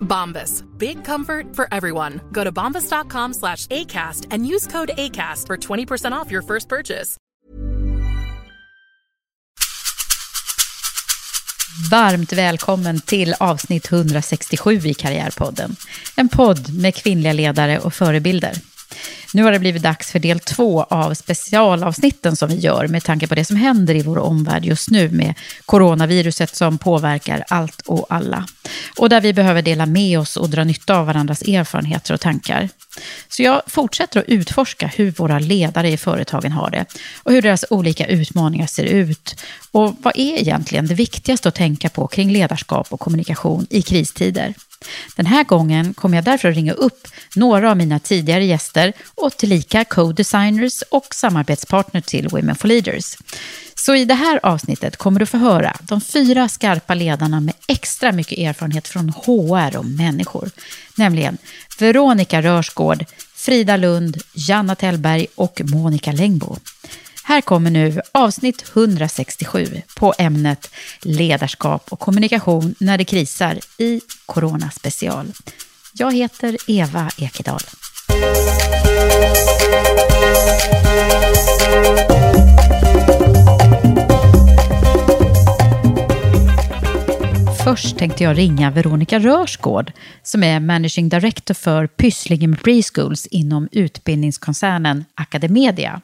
Bombas. Big comfort for everyone. Go to bombas.com slash ACAST and use code ACAST for 20% off your first purchase. Varmt välkommen till avsnitt 167 i Karriärpodden. En podd med kvinnliga ledare och förebilder. Nu har det blivit dags för del två av specialavsnitten som vi gör med tanke på det som händer i vår omvärld just nu med coronaviruset som påverkar allt och alla. Och där vi behöver dela med oss och dra nytta av varandras erfarenheter och tankar. Så jag fortsätter att utforska hur våra ledare i företagen har det och hur deras olika utmaningar ser ut. Och vad är egentligen det viktigaste att tänka på kring ledarskap och kommunikation i kristider? Den här gången kommer jag därför att ringa upp några av mina tidigare gäster och tillika co-designers och samarbetspartner till Women for Leaders. Så i det här avsnittet kommer du få höra de fyra skarpa ledarna med extra mycket erfarenhet från HR och människor. Nämligen Veronica Rörsgård, Frida Lund, Janna Tellberg och Monica Längbo. Här kommer nu avsnitt 167 på ämnet ledarskap och kommunikation när det krisar i Corona special. Jag heter Eva Ekedal. Först tänkte jag ringa Veronica Rörsgård som är Managing Director för Pysslingen Preschools inom utbildningskoncernen Academedia.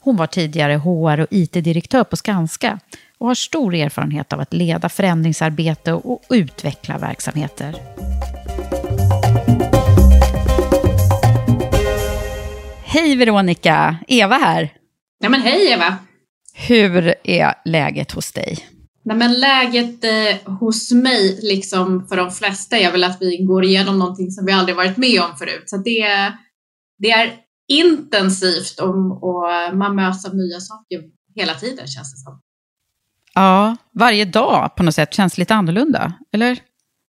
Hon var tidigare HR och IT-direktör på Skanska och har stor erfarenhet av att leda förändringsarbete och utveckla verksamheter. Hej Veronica! Eva här. Ja men hej Eva! Hur är läget hos dig? Nej, men läget eh, hos mig, liksom för de flesta, är väl att vi går igenom någonting som vi aldrig varit med om förut. Så det, det är intensivt och, och man möts av nya saker hela tiden känns det som. Ja, varje dag på något sätt känns lite annorlunda, eller?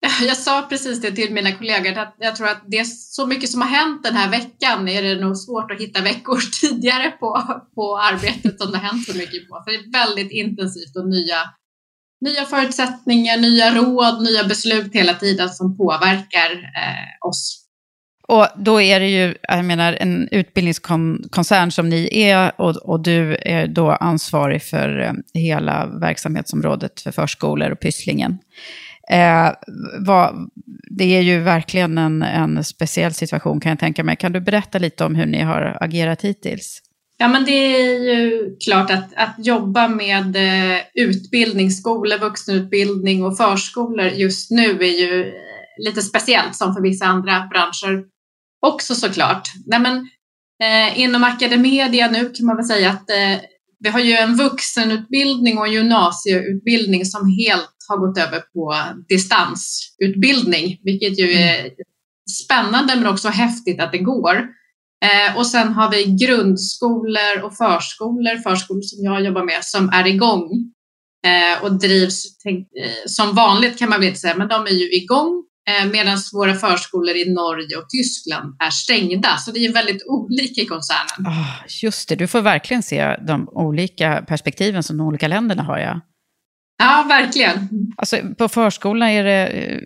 Jag sa precis det till mina kollegor, att jag tror att det är så mycket som har hänt den här veckan är det nog svårt att hitta veckor tidigare på, på arbetet som det har hänt så mycket på. För det är väldigt intensivt och nya, nya förutsättningar, nya råd, nya beslut hela tiden som påverkar eh, oss. Och då är det ju, jag menar, en utbildningskoncern som ni är och, och du är då ansvarig för eh, hela verksamhetsområdet för förskolor och Pysslingen. Eh, vad, det är ju verkligen en, en speciell situation kan jag tänka mig. Kan du berätta lite om hur ni har agerat hittills? Ja, men det är ju klart att, att jobba med eh, utbildning, skolor, vuxenutbildning och förskolor just nu är ju eh, lite speciellt som för vissa andra branscher också såklart. Nej, men, eh, inom Academedia nu kan man väl säga att eh, vi har ju en vuxenutbildning och gymnasieutbildning som helt har gått över på distansutbildning, vilket ju är spännande men också häftigt att det går. Eh, och sen har vi grundskolor och förskolor, förskolor som jag jobbar med, som är igång eh, och drivs tänk, eh, som vanligt kan man väl inte säga, men de är ju igång medan våra förskolor i Norge och Tyskland är stängda. Så det är väldigt olika i koncernen. Oh, just det, du får verkligen se de olika perspektiven som de olika länderna har. Ja, ja verkligen. Alltså, på förskolan är det,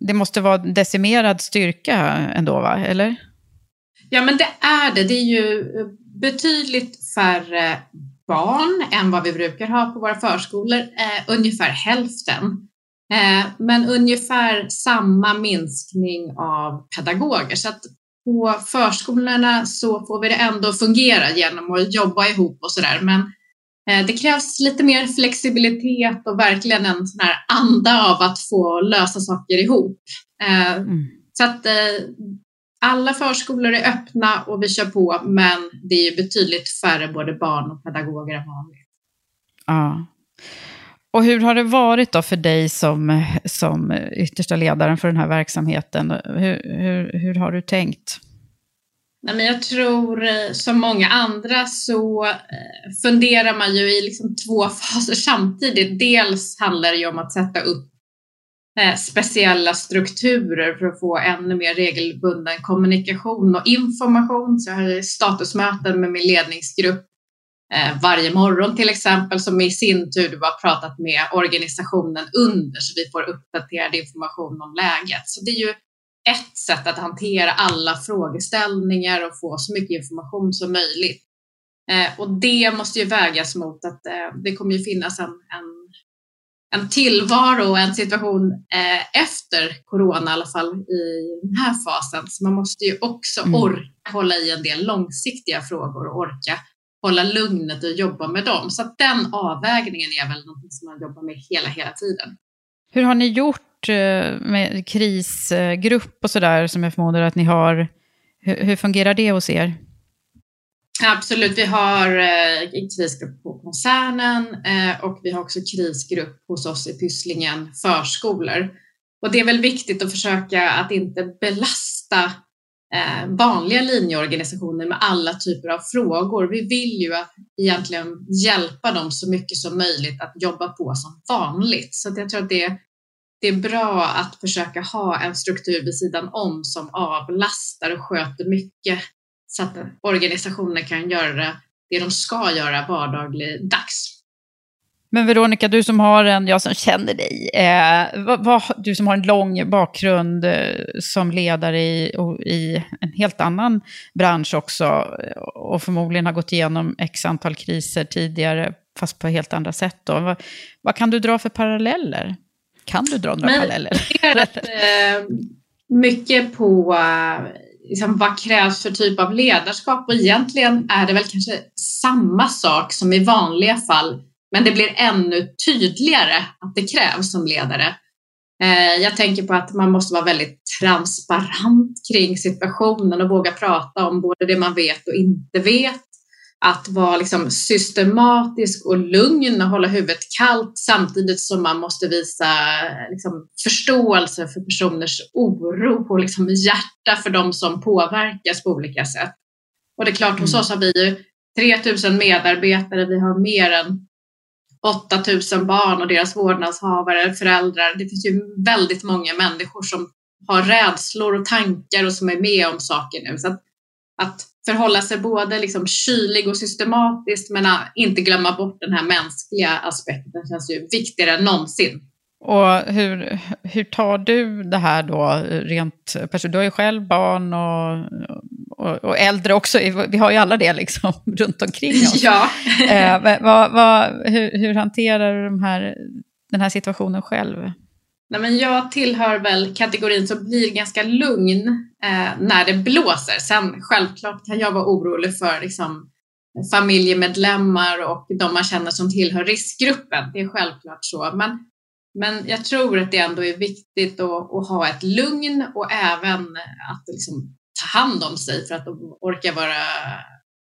det måste vara decimerad styrka ändå, va? eller? Ja, men det är det. Det är ju betydligt färre barn än vad vi brukar ha på våra förskolor, eh, ungefär hälften. Eh, men ungefär samma minskning av pedagoger. Så att på förskolorna så får vi det ändå fungera genom att jobba ihop och sådär. Men eh, det krävs lite mer flexibilitet och verkligen en sån här anda av att få lösa saker ihop. Eh, mm. Så att alla förskolor är öppna och vi kör på, men det är betydligt färre både barn och pedagoger än vanligt. Ja. Och hur har det varit då för dig som, som yttersta ledaren för den här verksamheten? Hur, hur, hur har du tänkt? Nej, men jag tror eh, som många andra så eh, funderar man ju i liksom två faser samtidigt. Dels handlar det ju om att sätta upp eh, speciella strukturer för att få ännu mer regelbunden kommunikation och information. Så jag har statusmöten med min ledningsgrupp varje morgon till exempel som i sin tur har pratat med organisationen under så vi får uppdaterad information om läget. Så det är ju ett sätt att hantera alla frågeställningar och få så mycket information som möjligt. Eh, och det måste ju vägas mot att det kommer ju finnas en, en en tillvaro och en situation eh, efter corona i alla fall i den här fasen. Så man måste ju också mm. orka hålla i en del långsiktiga frågor och orka hålla lugnet och jobba med dem. Så att den avvägningen är väl något som man jobbar med hela, hela tiden. Hur har ni gjort eh, med krisgrupp och sådär som jag förmodar att ni har? Hur, fungerar det hos er? Absolut, vi har eh, krisgrupp på koncernen eh, och vi har också krisgrupp hos oss i Pysslingen förskolor. Och det är väl viktigt att försöka att inte belasta eh, vanliga linjeorganisationer med alla typer av frågor. Vi vill ju egentligen hjälpa dem så mycket som möjligt att jobba på som vanligt. Så jag tror att det, det är bra att försöka ha en struktur vid sidan om som avlastar och sköter mycket så att organisationer kan göra det de ska göra vardagligdags. Men Veronica, du som har en, jag som känner dig, eh, vad, vad, du som har en lång bakgrund eh, som ledare i, i, en helt annan bransch också och förmodligen har gått igenom x antal kriser tidigare, fast på helt andra sätt. Då. Vad, vad kan du dra för paralleller? Kan du dra några Men, paralleller? Att, eh, mycket på liksom, vad krävs för typ av ledarskap? Och egentligen är det väl kanske samma sak som i vanliga fall, men det blir ännu tydligare att det krävs som ledare. Eh, jag tänker på att man måste vara väldigt transparent kring situationen och våga prata om både det man vet och inte vet att vara liksom systematisk och lugn och hålla huvudet kallt samtidigt som man måste visa liksom förståelse för personers oro och liksom hjärta för de som påverkas på olika sätt. Och det är klart, mm. hos oss har vi ju 3000 medarbetare, vi har mer än 8000 barn och deras vårdnadshavare, föräldrar. Det finns ju väldigt många människor som har rädslor och tankar och som är med om saker nu. Så att, att förhålla sig både liksom kylig och systematisk men äh, inte glömma bort den här mänskliga aspekten känns ju viktigare än någonsin. Och hur, hur tar du det här då rent personligt? Du har ju själv barn och, och, och, äldre också. Vi har ju alla det liksom runt omkring oss. Ja. eh, vad, vad, hur, hur, hanterar du de här, den här situationen själv? Nej, men jag tillhör väl kategorin som blir ganska lugn eh, när det blåser. Sen självklart kan jag vara orolig för liksom, familjemedlemmar och de man känner som tillhör riskgruppen. Det är självklart så. Men, men jag tror att det ändå är viktigt att, att ha ett lugn och även att liksom, ta hand om sig för att orka vara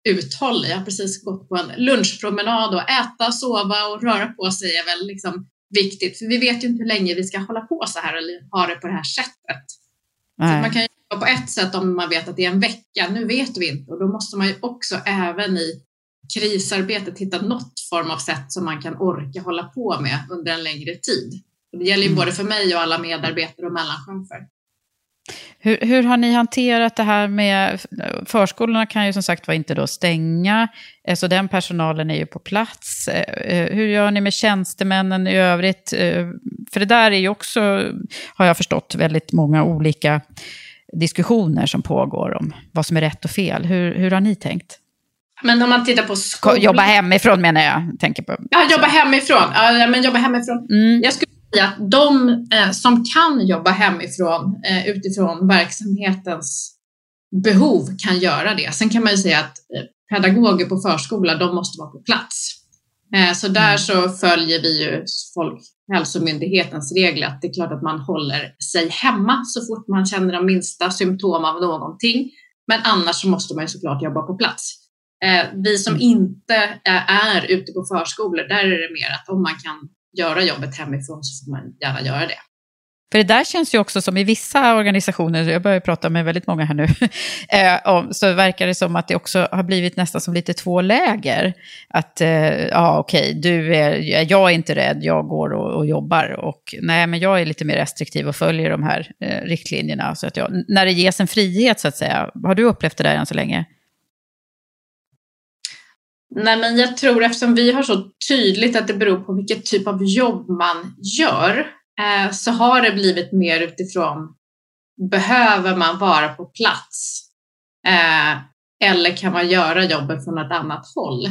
uthållig. Jag har precis gått på en lunchpromenad och äta, sova och röra på sig är väl liksom viktigt, för vi vet ju inte hur länge vi ska hålla på så här eller ha det på det här sättet. man kan ju jobba på ett sätt om man vet att det är en vecka, nu vet vi inte och då måste man ju också även i krisarbetet hitta något form av sätt som man kan orka hålla på med under en längre tid. Det gäller ju mm. både för mig och alla medarbetare och mellanchefer. Hur, hur, har ni hanterat det här med, förskolorna kan ju som sagt var inte då stänga, eh, så den personalen är ju på plats. Eh, eh, hur gör ni med tjänstemännen i övrigt? För det där är ju också, har jag förstått, väldigt många olika diskussioner som pågår om vad som är rätt och fel. Hur, hur har ni tänkt? Men om man tittar på skolan... Jobba hemifrån menar jag. Tänker på. Ja, jobba hemifrån. Ja, men jobba hemifrån. Mm. Jag skulle säga att de eh, som kan jobba hemifrån eh, utifrån verksamhetens behov kan göra det. Sen kan man ju säga att eh, pedagoger på förskola, de måste vara på plats. Eh, så där mm. så följer vi ju Folkhälsomyndighetens regler att det är klart att man håller sig hemma så fort man känner de minsta symptom av någonting. Men annars så måste man ju såklart jobba på plats. Eh, vi som mm. inte är ute på förskolor, där är det mer att om man kan göra jobbet hemifrån så får man gärna göra det. För det där känns ju också som i vissa organisationer, jag börjar prata med väldigt många här nu, eh, så verkar det som att det också har blivit nästan som lite två läger. Att, eh, ja okej, okay, du är, jag är inte rädd, jag går och, och, jobbar. Och nej, men jag är lite mer restriktiv och följer de här eh, riktlinjerna. Så att jag, när det ges en frihet så att säga, har du upplevt det där än så länge? Nej, men jag tror eftersom vi har så tydligt att det beror på vilket typ av jobb man gör eh, så har det blivit mer utifrån behöver man vara på plats eh, eller kan man göra jobbet från ett annat håll?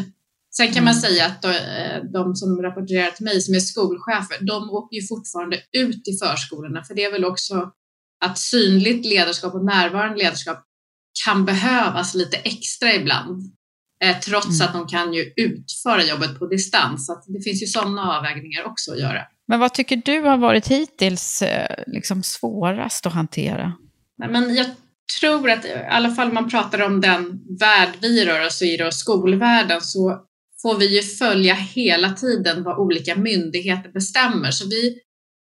Sen kan man mm. säga att eh, de som rapporterar till mig som är skolchefer, de åker ju fortfarande ut i förskolorna för det är väl också att synligt ledarskap och närvarande ledarskap kan behövas lite extra ibland. Eh, trots mm. att de kan ju utföra jobbet på distans. Så det finns ju sådana avvägningar också att göra. Men vad tycker du har varit hittills eh, liksom svårast att hantera? Nej, men jag tror att i alla fall man pratar om den värld vi rör oss i, då, skolvärlden, så får vi ju följa hela tiden vad olika myndigheter bestämmer. Så vi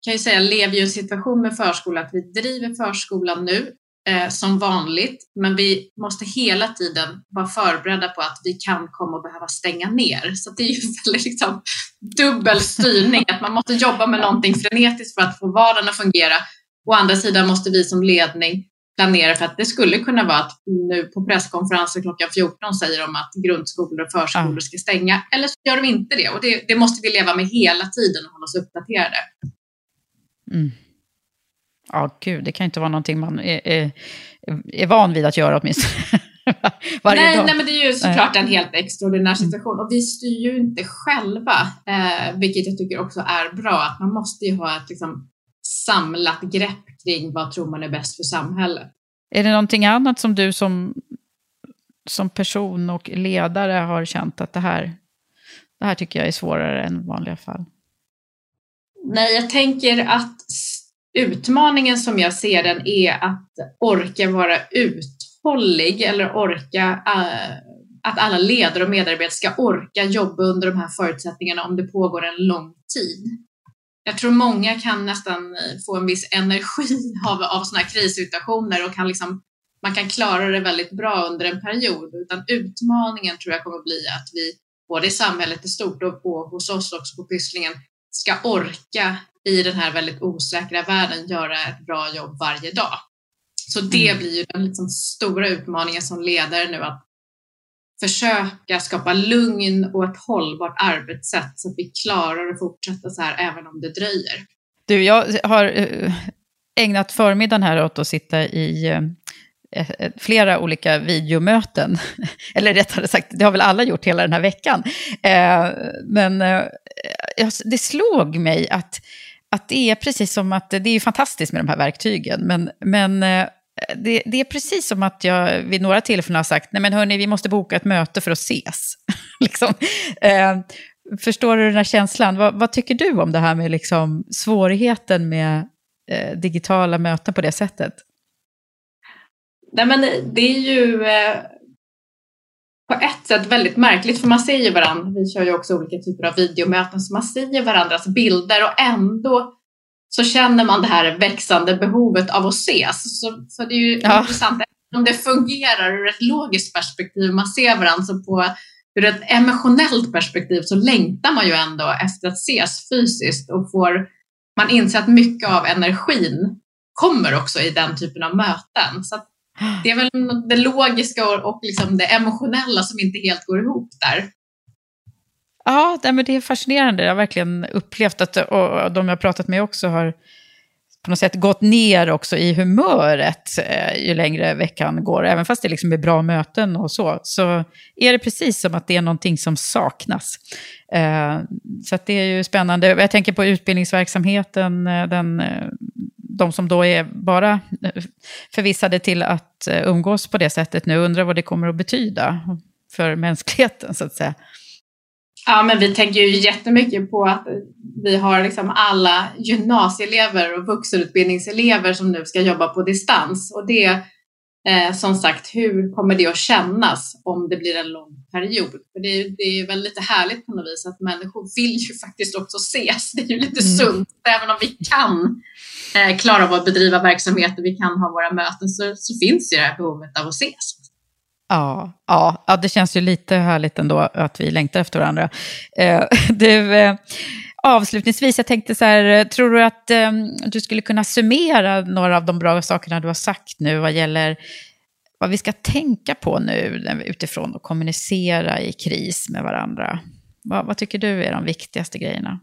kan ju säga lever i en situation med förskola att vi driver förskolan nu eh, som vanligt, men vi måste hela tiden vara förberedda på att vi kan komma att behöva stänga ner. Så det är ju väldigt liksom, dubbel styrning, att man måste jobba med någonting frenetiskt för att få vardagen att fungera. Å andra sidan måste vi som ledning planera för att det skulle kunna vara att nu på presskonferensen klockan 14 säger de att grundskolor och förskolor ska stänga, eller så gör de inte det. Och det, det måste vi leva med hela tiden och hålla oss uppdaterade. Mm. Ja, gud, det kan inte vara någonting man är, är, är van vid att göra åtminstone. Varje nej, dag. nej, men det är ju såklart en helt extraordinär mm. situation och vi styr ju inte själva, eh, vilket jag tycker också är bra. Att man måste ju ha ett liksom, samlat grepp kring vad tror man är bäst för samhället. Är det någonting annat som du som, som person och ledare har känt att det här, det här tycker jag är svårare än vanliga fall? Nej, jag tänker att utmaningen som jag ser den är att orka vara uthållig eller orka uh, att alla ledare och medarbetare ska orka jobba under de här förutsättningarna om det pågår en lång tid. Jag tror många kan nästan eh, få en viss energi av, av sådana här krissituationer och kan liksom, man kan klara det väldigt bra under en period. Utan utmaningen tror jag kommer bli att vi, både i samhället i stort och på, hos oss också på Pysslingen, ska orka i den här väldigt osäkra världen göra ett bra jobb varje dag. Så det mm. blir ju den liksom stora utmaningen som ledare nu att försöka skapa lugn och ett hållbart arbetssätt så att vi klarar att fortsätta så här även om det dröjer. Du, jag har eh, ägnat förmiddagen här åt att sitta i eh, eh, flera olika videomöten. Eller rättare sagt, det har väl alla gjort hela den här veckan. Men det slog mig att att det är precis som att, det är ju fantastiskt med de här verktygen, men, men eh, det, det, är precis som att jag vid några tillfällen har sagt, nej men hörni, vi måste boka ett möte för att ses. liksom. eh, förstår du den här känslan? Vad, vad, tycker du om det här med liksom, svårigheten med eh, digitala möten på det sättet? Nej, men det är ju eh, på ett sätt väldigt märkligt för man ser ju varandra. Vi kör ju också olika typer av videomöten så man ser ju varandras bilder och ändå så känner man det här växande behovet av att ses. Så, så det är ju ja. intressant om det fungerar ur ett logiskt perspektiv. Man ser varandra så på ur ett emotionellt perspektiv så längtar man ju ändå efter att ses fysiskt och får man inser att mycket av energin kommer också i den typen av möten. Så det är väl det logiska och, och liksom det emotionella som inte helt går ihop där. Ja, men det är fascinerande. Jag har verkligen upplevt att, och de jag pratat med också har på något sätt gått ner också i humöret eh, ju längre veckan går. Även fast det liksom är bra möten och så, så är det precis som att det är någonting som saknas. Eh, så det är ju spännande. Jag tänker på utbildningsverksamheten, eh, den, eh, de som då är bara eh, förvissade till att eh, umgås på det sättet nu, undrar vad det kommer att betyda för mänskligheten så att säga. Ja, men vi tänker ju jättemycket på att vi har liksom alla gymnasieelever och vuxenutbildningselever som nu ska jobba på distans. Och det, eh, som sagt, hur kommer det att kännas om det blir en lång period? För det, det är väl lite härligt på något vis att människor vill ju faktiskt också ses. Det är ju lite mm. sunt, även om vi kan eh, klara av att bedriva verksamhet och vi kan ha våra möten så, så finns ju det här behovet av att ses. Ja, ja, ja, det känns ju lite härligt ändå att vi längtar efter varandra. Eh, du, eh, avslutningsvis, jag tänkte så här, tror du att eh, du skulle kunna summera några av de bra sakerna du har sagt nu vad gäller vad vi ska tänka på nu utifrån att kommunicera i kris med varandra? Vad, vad tycker du är de viktigaste grejerna?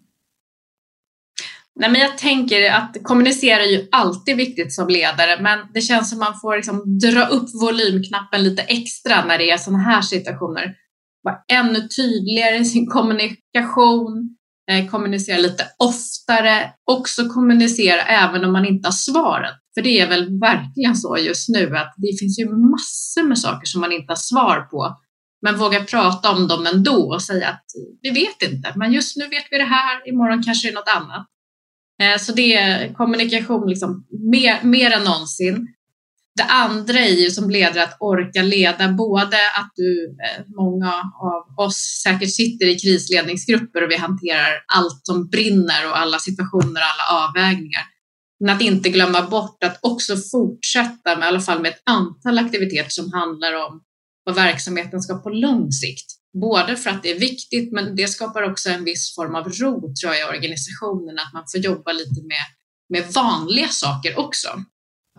Nej, men jag tänker att kommunicera är ju alltid viktigt som ledare, men det känns som man får liksom dra upp volymknappen lite extra när det är sådana här situationer. Vara ännu tydligare i sin kommunikation, Eh, kommunicera lite oftare, också kommunicera även om man inte har svaret. För det är väl verkligen så just nu att det finns ju massor med saker som man inte har svar på, men våga prata om dem ändå och säga att vi vet inte, men just nu vet vi det här, imorgon kanske det är något annat. Eh, så det är kommunikation liksom mer, mer än någonsin. Det andra är ju som ledare att orka leda både att du, eh, många av oss säkert sitter i krisledningsgrupper och vi hanterar allt som brinner och alla situationer, alla avvägningar. Men att inte glömma bort att också fortsätta med i alla fall med ett antal aktiviteter som handlar om vad verksamheten ska på lång sikt. Både för att det är viktigt, men det skapar också en viss form av ro tror jag i organisationen, att man får jobba lite med, med vanliga saker också.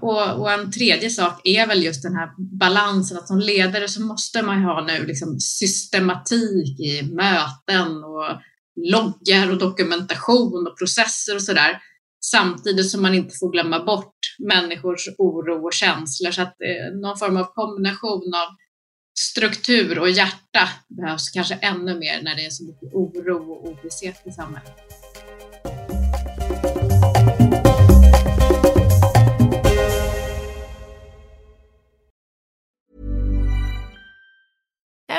Och, och, en tredje sak är väl just den här balansen att som ledare så måste man ha nu liksom systematik i möten och loggar och dokumentation och processer och sådär. Samtidigt som man inte får glömma bort människors oro och känslor. Så att eh, någon form av kombination av struktur och hjärta behövs kanske ännu mer när det är så mycket oro och ovisshet i samhället.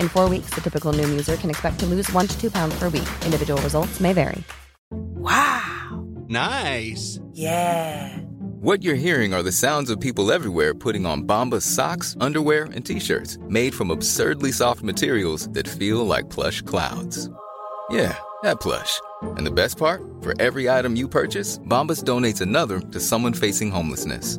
In four weeks, the typical Noom user can expect to lose one to two pounds per week. Individual results may vary. Wow! Nice! Yeah! What you're hearing are the sounds of people everywhere putting on Bombas socks, underwear, and t-shirts made from absurdly soft materials that feel like plush clouds. Yeah, that plush. And the best part? For every item you purchase, Bombas donates another to someone facing homelessness.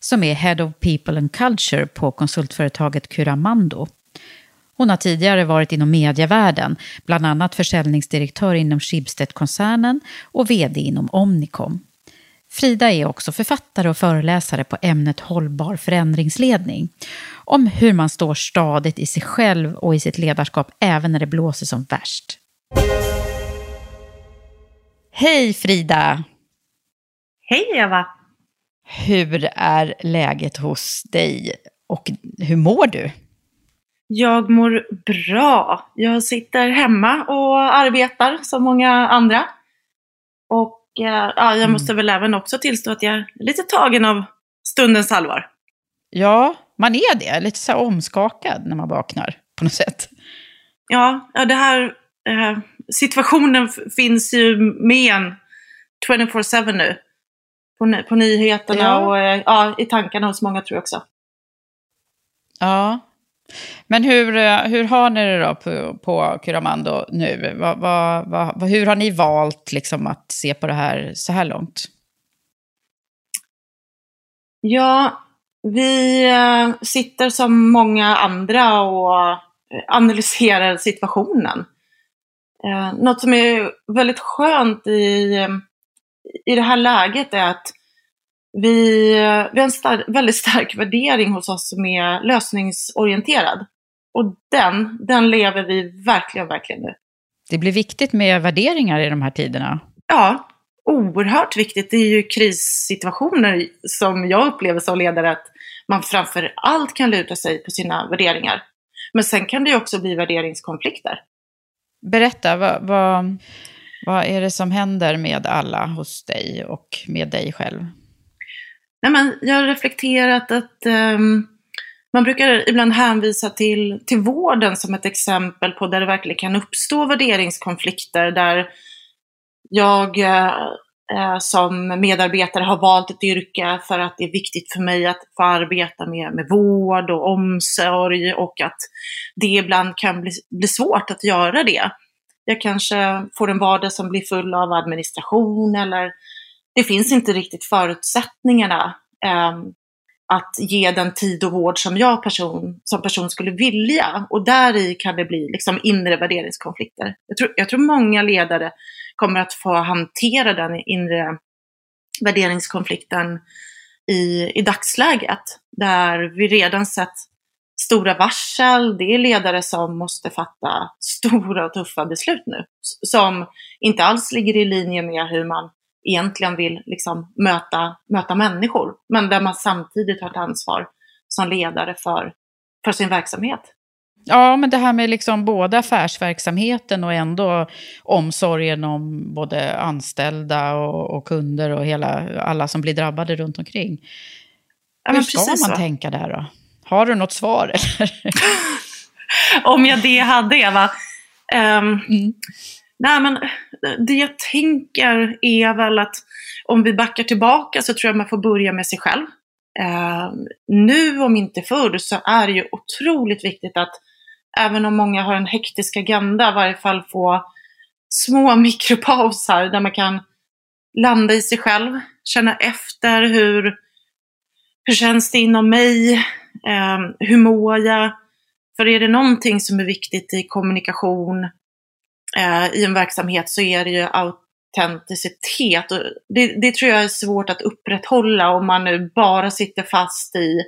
som är Head of People and Culture på konsultföretaget Curamando. Hon har tidigare varit inom medievärlden, bland annat försäljningsdirektör inom Schibsted-koncernen och vd inom Omnicom. Frida är också författare och föreläsare på ämnet hållbar förändringsledning. Om hur man står stadigt i sig själv och i sitt ledarskap även när det blåser som värst. Hej Frida! Hej Eva! Hur är läget hos dig och hur mår du? Jag mår bra. Jag sitter hemma och arbetar som många andra. Och eh, ja, jag mm. måste väl även också tillstå att jag är lite tagen av stundens allvar. Ja, man är det. Lite så omskakad när man vaknar på något sätt. Ja, ja det här eh, situationen finns ju med en 24-7 nu på, på nyheterna ja. och eh, ja, i tankarna hos många tror jag också. Ja. Men hur, eh, hur har ni det då på, på Curamando nu? Va, va, va, hur har ni valt liksom att se på det här så här långt? Ja, vi eh, sitter som många andra och analyserar situationen. Något som är väldigt skönt i i det här läget är att vi, vi har en star väldigt stark värdering hos oss som är lösningsorienterad. Och den, den lever vi verkligen, verkligen nu. Det blir viktigt med värderingar i de här tiderna. Ja, oerhört viktigt. Det är ju krissituationer som jag upplever som ledare att man framför allt kan luta sig på sina värderingar. Men sen kan det ju också bli värderingskonflikter. Berätta, vad, vad, vad är det som händer med alla hos dig och med dig själv? Nej, men jag har reflekterat att um, man brukar ibland hänvisa till, till vården som ett exempel på där det verkligen kan uppstå värderingskonflikter där jag uh, som medarbetare har valt ett yrke för att det är viktigt för mig att få arbeta med, med vård och omsorg och att det ibland kan bli, bli svårt att göra det. Jag kanske får en vardag som blir full av administration eller det finns inte riktigt förutsättningarna eh, att ge den tid och vård som jag person, som person skulle vilja. Och där i kan det bli liksom inre värderingskonflikter. Jag tror, jag tror många ledare kommer att få hantera den inre värderingskonflikten i, i dagsläget. Där vi redan sett stora varsel, det är ledare som måste fatta stora och tuffa beslut nu. Som inte alls ligger i linje med hur man egentligen vill liksom möta, möta människor. Men där man samtidigt har ett ansvar som ledare för, för sin verksamhet. Ja, men det här med liksom både affärsverksamheten och ändå omsorgen om både anställda och, och kunder och hela, alla som blir drabbade runt omkring. Ja, Hur ska man så. tänka där då? Har du något svar? Om jag det hade, Eva? Um, mm. Nej, men det jag tänker är väl att om vi backar tillbaka så tror jag man får börja med sig själv. Uh, nu om inte förr så är det ju otroligt viktigt att även om många har en hektisk agenda, i varje fall få små mikropauser där man kan landa i sig själv, känna efter hur, hur känns det inom mig? Eh, hur mår jag? För är det någonting som är viktigt i kommunikation eh, i en verksamhet så är det ju autenticitet. Det, det tror jag är svårt att upprätthålla om man nu bara sitter fast i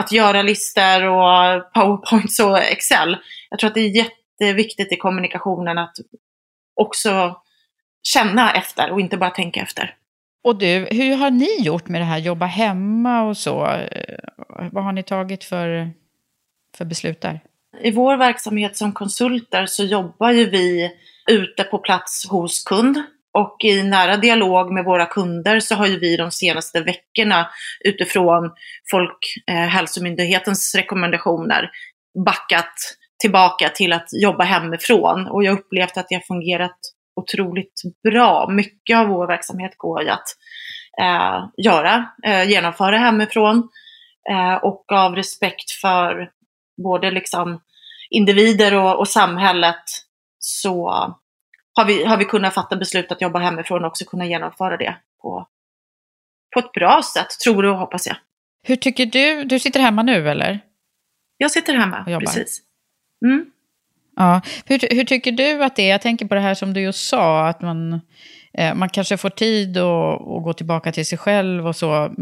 att göra listor och powerpoints och excel. Jag tror att det är jätteviktigt i kommunikationen att också känna efter och inte bara tänka efter. Och du, hur har ni gjort med det här jobba hemma och så? Vad har ni tagit för, för beslut där? I vår verksamhet som konsulter så jobbar ju vi ute på plats hos kund och i nära dialog med våra kunder så har ju vi de senaste veckorna utifrån Folkhälsomyndighetens eh, rekommendationer backat tillbaka till att jobba hemifrån. Och jag upplevt att det har fungerat otroligt bra. Mycket av vår verksamhet går ju att eh, göra, eh, genomföra hemifrån. Eh, och av respekt för både liksom individer och, och samhället så har vi, har vi kunnat fatta beslut att jobba hemifrån och också kunna genomföra det på, på ett bra sätt, tror och hoppas jag. Hur tycker du? Du sitter hemma nu eller? Jag sitter hemma, precis. Mm. Ja. Hur, hur tycker du att det är? Jag tänker på det här som du just sa, att man, eh, man kanske får tid att, gå tillbaka till sig själv och så.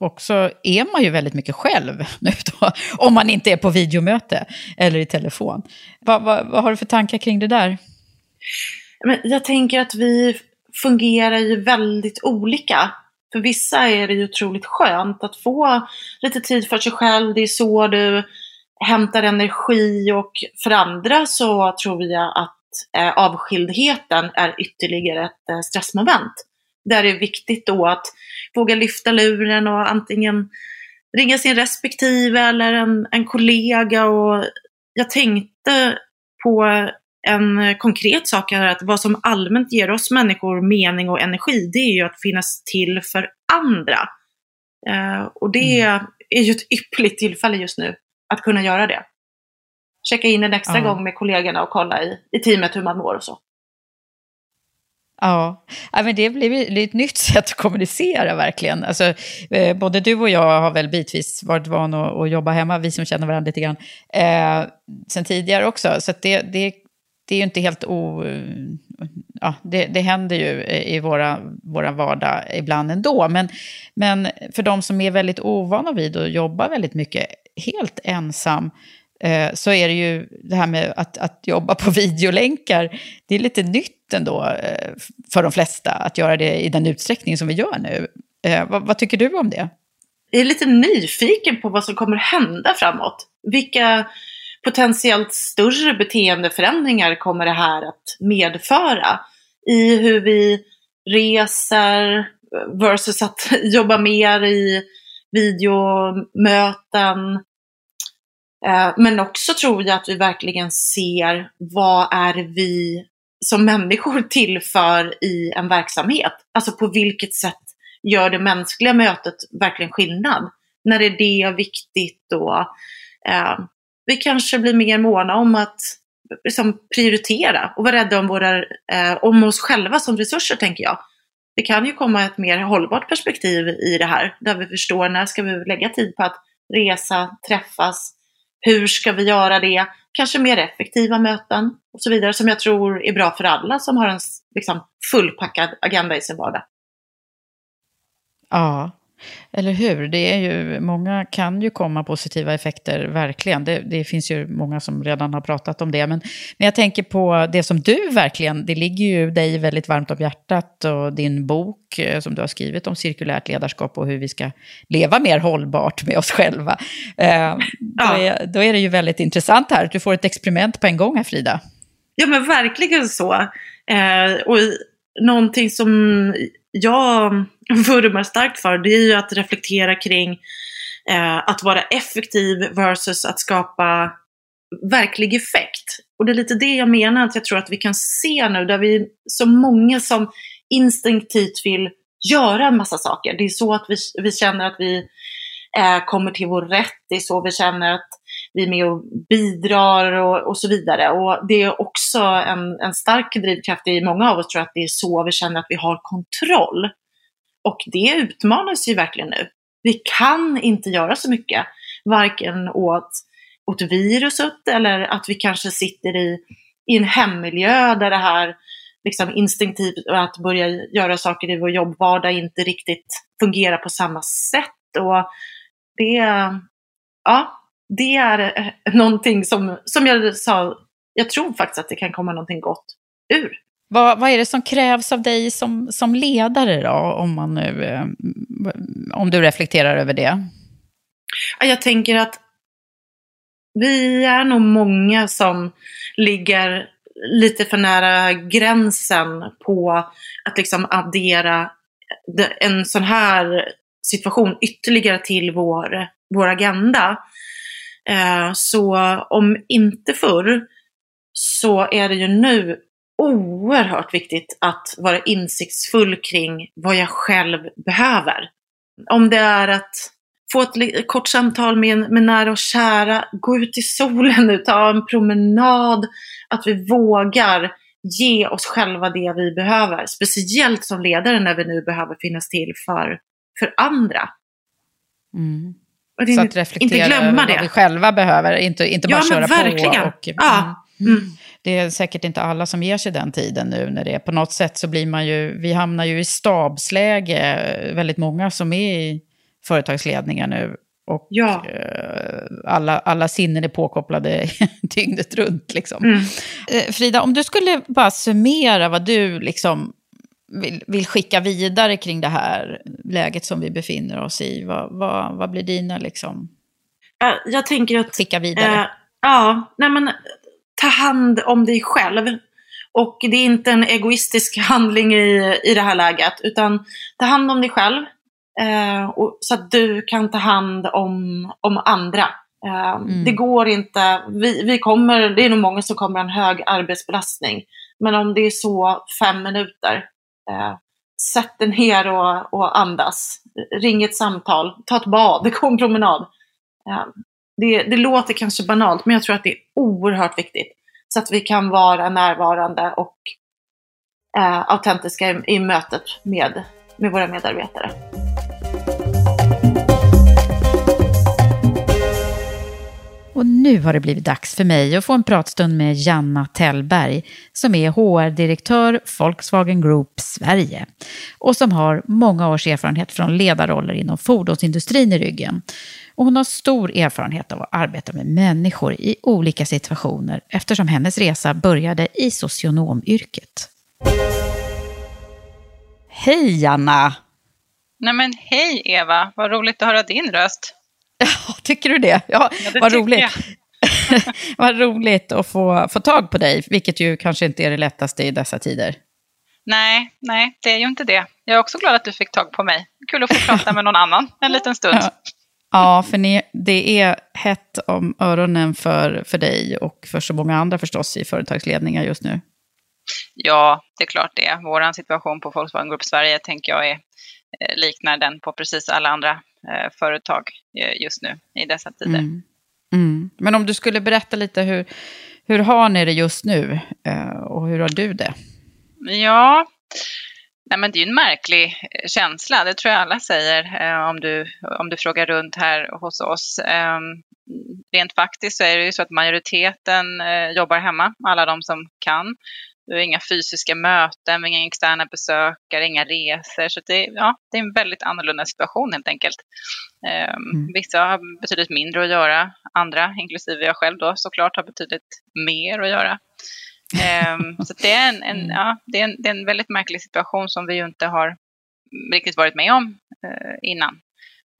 Och så är man ju väldigt mycket själv nu då, om man inte är på videomöte eller i telefon. Va, va, vad har du för tankar kring det där? Men jag tänker att vi fungerar ju väldigt olika. För vissa är det ju otroligt skönt att få lite tid för sig själv. Det är så du hämtar energi och för andra så tror jag att eh, avskildheten är ytterligare ett eh, stressmoment. Där det är viktigt då att våga lyfta luren och antingen ringa sin respektive eller en, en kollega. Och jag tänkte på en konkret sak är att vad som allmänt ger oss människor mening och energi, det är ju att finnas till för andra. Eh, och det mm. är ju ett ypperligt tillfälle just nu att kunna göra det. Checka in en extra ja. gång med kollegorna och kolla i, i teamet hur man mår och så. Ja, men det blir ett nytt sätt att kommunicera verkligen. Alltså, eh, både du och jag har väl bitvis varit vana att, jobba hemma, vi som känner varandra lite grann, eh, sen tidigare också. Så det, det, det är ju inte helt o... Ja, det, det händer ju i våra, våra vardag ibland ändå. Men, men för de som är väldigt ovana vid att jobba väldigt mycket helt ensam eh, så är det ju det här med att, att jobba på videolänkar, det är lite nytt ändå eh, för de flesta att göra det i den utsträckning som vi gör nu. Eh, vad, vad tycker du om det? Jag är lite nyfiken på vad som kommer hända framåt. Vilka potentiellt större beteendeförändringar kommer det här att medföra i hur vi reser versus att jobba mer i videomöten. Eh, men också tror jag att vi verkligen ser vad är vi som människor tillför i en verksamhet. Alltså på vilket sätt gör det mänskliga mötet verkligen skillnad? När är det viktigt och eh, vi kanske blir mer måna om att liksom, prioritera och vara rädda om, våra, eh, om oss själva som resurser, tänker jag. Det kan ju komma ett mer hållbart perspektiv i det här, där vi förstår när ska vi lägga tid på att resa, träffas, hur ska vi göra det, kanske mer effektiva möten och så vidare, som jag tror är bra för alla som har en liksom, fullpackad agenda i sin vardag. Ja, eller hur? Det är ju, många kan ju komma positiva effekter, verkligen. Det, det, finns ju många som redan har pratat om det. Men, men jag tänker på det som du verkligen, det ligger ju dig väldigt varmt om hjärtat och din bok eh, som du har skrivit om cirkulärt ledarskap och hur vi ska leva mer hållbart med oss själva. Eh, då, är, då är det ju väldigt intressant här, att du får ett experiment på en gång här Frida. Ja men verkligen så. Eh, och någonting som jag vurmar starkt för, det är ju att reflektera kring eh, att vara effektiv versus att skapa verklig effekt. Och det är lite det jag menar att jag tror att vi kan se nu, där vi är så många som instinktivt vill göra en massa saker. Det är så att vi, vi känner att vi eh, kommer till vår rätt, det är så vi känner att vi är med och bidrar och, och så vidare. Och det är också en, en stark drivkraft i många av oss tror jag, att det är så vi känner att vi har kontroll. Och det utmanas ju verkligen nu. Vi kan inte göra så mycket, varken åt, åt viruset eller att vi kanske sitter i, i en hemmiljö där det här liksom instinktivt att börja göra saker i vår jobbvardag inte riktigt fungerar på samma sätt. Och det, ja, det är eh, någonting som, som jag sa, jag tror faktiskt att det kan komma någonting gott ur Vad, vad är det som krävs av dig som, som ledare då, om, man nu, eh, om du reflekterar över det? Jag tänker att vi är nog många som ligger lite för nära gränsen på att liksom addera en sån här situation ytterligare till vår, vår agenda. Eh, så om inte förr så är det ju nu oerhört viktigt att vara insiktsfull kring vad jag själv behöver. Om det är att få ett kort samtal med, med nära och kära, gå ut i solen nu, ta en promenad, att vi vågar ge oss själva det vi behöver. Speciellt som ledare när vi nu behöver finnas till för, för andra. Mm. Så att reflektera inte glömma över det. vad vi själva behöver, inte, inte bara ja, köra verkligen. på. Och, ja. Mm. mm. Det är säkert inte alla som ger sig den tiden nu när det är på något sätt så blir man ju, vi hamnar ju i stabsläge, väldigt många som är i företagsledningar nu. Och ja. eh, alla, alla sinnen är påkopplade dygnet runt. Liksom. Mm. Eh, Frida, om du skulle bara summera vad du liksom vill, vill, skicka vidare kring det här läget som vi befinner oss i. Vad, vad, vad blir dina liksom? Jag tänker att... Skicka vidare. Eh, ja, nej men ta hand om dig själv. Och det är inte en egoistisk handling i, i det här läget, utan ta hand om dig själv. Eh, och, så att du kan ta hand om, om andra. Eh, mm. Det går inte, vi, vi kommer, det är nog många som kommer en hög arbetsbelastning. Men om det är så fem minuter, Eh, sätt dig ner och, och andas. Ring ett samtal, ta ett bad, gå en promenad. Eh, det, det låter kanske banalt, men jag tror att det är oerhört viktigt. Så att vi kan vara närvarande och eh, autentiska i, i mötet med, med våra medarbetare. Och nu har det blivit dags för mig att få en pratstund med Janna Tellberg som är HR-direktör Volkswagen Group Sverige och som har många års erfarenhet från ledarroller inom fordonsindustrin i ryggen. Och hon har stor erfarenhet av att arbeta med människor i olika situationer eftersom hennes resa började i socionomyrket. Hej Janna! Nej men hej Eva, vad roligt att höra din röst. Tycker du det? Ja, ja det vad roligt. vad roligt att få, få tag på dig, vilket ju kanske inte är det lättaste i dessa tider. Nej, nej, det är ju inte det. Jag är också glad att du fick tag på mig. Kul att få prata med någon annan en liten stund. Ja, ja för ni, det är hett om öronen för, för dig och för så många andra förstås i företagsledningar just nu. Ja, det är klart det. Vår situation på Volkswagen Group Sverige tänker jag är, eh, liknar den på precis alla andra företag eh, just nu i dessa tider. Mm. Mm. Men om du skulle berätta lite, hur, hur har ni det just nu eh, och hur har du det? Ja, Nej, men det är ju en märklig känsla, det tror jag alla säger eh, om, du, om du frågar runt här hos oss. Eh, rent faktiskt så är det ju så att majoriteten eh, jobbar hemma, alla de som kan. Du har inga fysiska möten, inga externa besökare, inga resor. Så det, ja, det är en väldigt annorlunda situation helt enkelt. Um, mm. Vissa har betydligt mindre att göra, andra, inklusive jag själv då, såklart har betydligt mer att göra. Um, så det är en, en, mm. ja, det, är en, det är en väldigt märklig situation som vi ju inte har riktigt varit med om uh, innan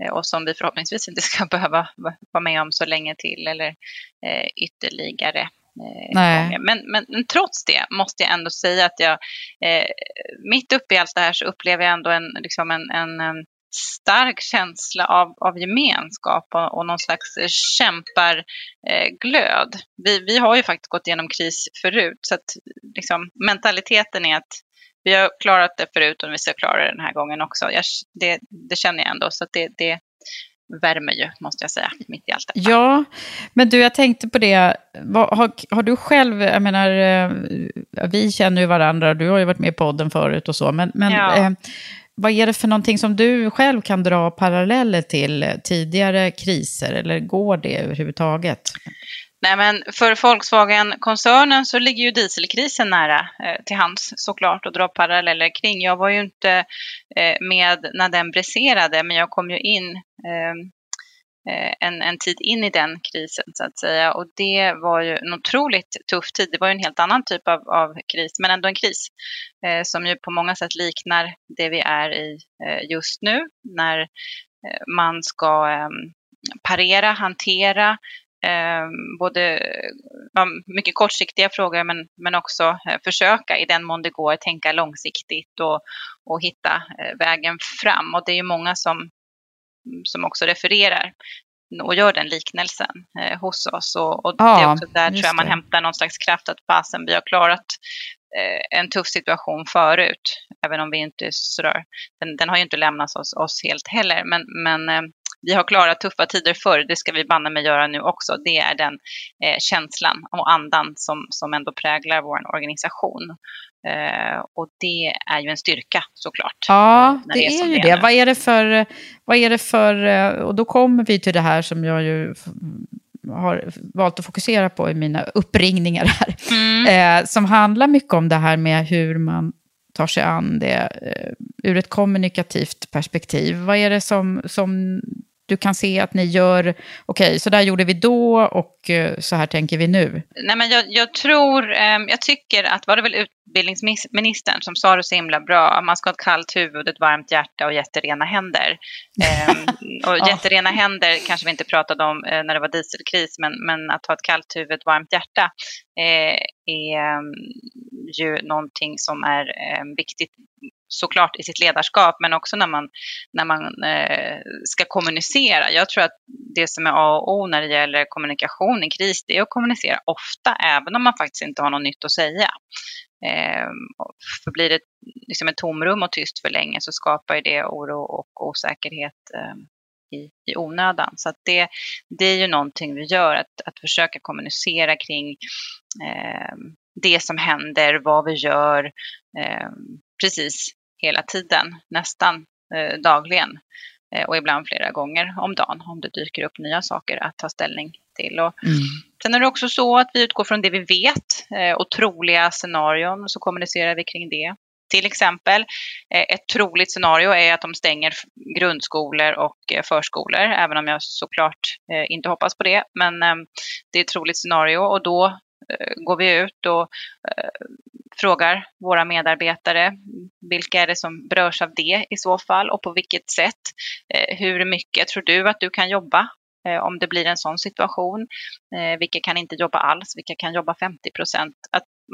uh, och som vi förhoppningsvis inte ska behöva vara med om så länge till eller uh, ytterligare. Eh, men, men, trots det måste jag ändå säga att jag, eh, mitt uppe i allt det här så upplever jag ändå en, liksom en, en, en stark känsla av, av gemenskap och, och någon slags kämparglöd. Eh, vi, vi har ju faktiskt gått igenom kris förut, så att liksom, mentaliteten är att vi har klarat det förut och vi ska klara det den här gången också. Jag, det, det känner jag ändå, så det, det, värmer ju, måste jag säga, mitt i allt detta. Ja, men du, jag tänkte på det. Har, har du själv, jag menar, eh, vi känner ju varandra, du har ju varit med i podden förut och så, men, men ja. eh, vad är det för någonting som du själv kan dra paralleller till tidigare kriser, eller går det överhuvudtaget? Nej, men för Volkswagen-koncernen så ligger ju dieselkrisen nära eh, till hands såklart och dra paralleller kring. Jag var ju inte eh, med när den briserade, men jag kom ju in ehm, eh, en, en tid in i den krisen så att säga. Och det var ju en otroligt tuff tid. Det var ju en helt annan typ av, av kris, men ändå en kris eh, som ju på många sätt liknar det vi är i eh, just nu när eh, man ska eh, parera, hantera både ja, mycket kortsiktiga frågor men, men också eh, försöka i den mån det går tänka långsiktigt och, och hitta eh, vägen fram. Och det är ju många som, som också refererar och gör den liknelsen eh, hos oss. Och, och ja, det är också där tror jag man hämtar någon slags kraft att fasen vi har klarat eh, en tuff situation förut. Även om vi inte sådär, den, den har ju inte lämnat oss, oss helt heller. Men, men eh, vi har klarat tuffa tider förr, det ska vi banne mig göra nu också. Det är den eh, känslan och andan som, som ändå präglar vår organisation. Eh, och det är ju en styrka såklart. Ja, det, det, är, är ju det. det. Vad är det, för, vad är det för, eh, och då kommer vi till det här som jag ju har valt att fokusera på i mina uppringningar här. Mm. Eh, som handlar mycket om det här med hur man tar sig an det eh, ur ett kommunikativt perspektiv. Vad är det som, som du kan se att ni gör, okej, okay, så där gjorde vi då och eh, så här tänker vi nu? Nej, men jag, jag tror, eh, jag tycker att, var det väl utbildningsministern som sa det så himla bra, man ska ha ett kallt huvud, ett varmt hjärta och jätterena händer. Eh, och jätterena händer kanske vi inte pratade om eh, när det var dieselkris, men, men att ha ett kallt huvud, ett varmt hjärta eh, är ehm, ju någonting som är ehm, viktigt såklart i sitt ledarskap men också när man, när man eh, ska kommunicera. Jag tror att det som är A och O när det gäller kommunikation i kris det är att kommunicera ofta även om man faktiskt inte har något nytt att säga. Eh, för blir det liksom ett tomrum och tyst för länge så skapar det oro och osäkerhet eh, i, i onödan. Så att det, det är ju någonting vi gör, att, att försöka kommunicera kring eh, det som händer, vad vi gör, eh, precis hela tiden, nästan eh, dagligen eh, och ibland flera gånger om dagen om det dyker upp nya saker att ta ställning till. Och mm. Sen är det också så att vi utgår från det vi vet eh, och troliga scenarion så kommunicerar vi kring det. Till exempel, eh, ett troligt scenario är att de stänger grundskolor och eh, förskolor, även om jag såklart eh, inte hoppas på det. Men det är ett troligt scenario och då går vi ut och frågar våra medarbetare vilka är det som berörs av det i så fall och på vilket sätt. Eh, hur mycket tror du att du kan jobba eh, om det blir en sån situation? Eh, vilka kan inte jobba alls? Vilka kan jobba 50 procent?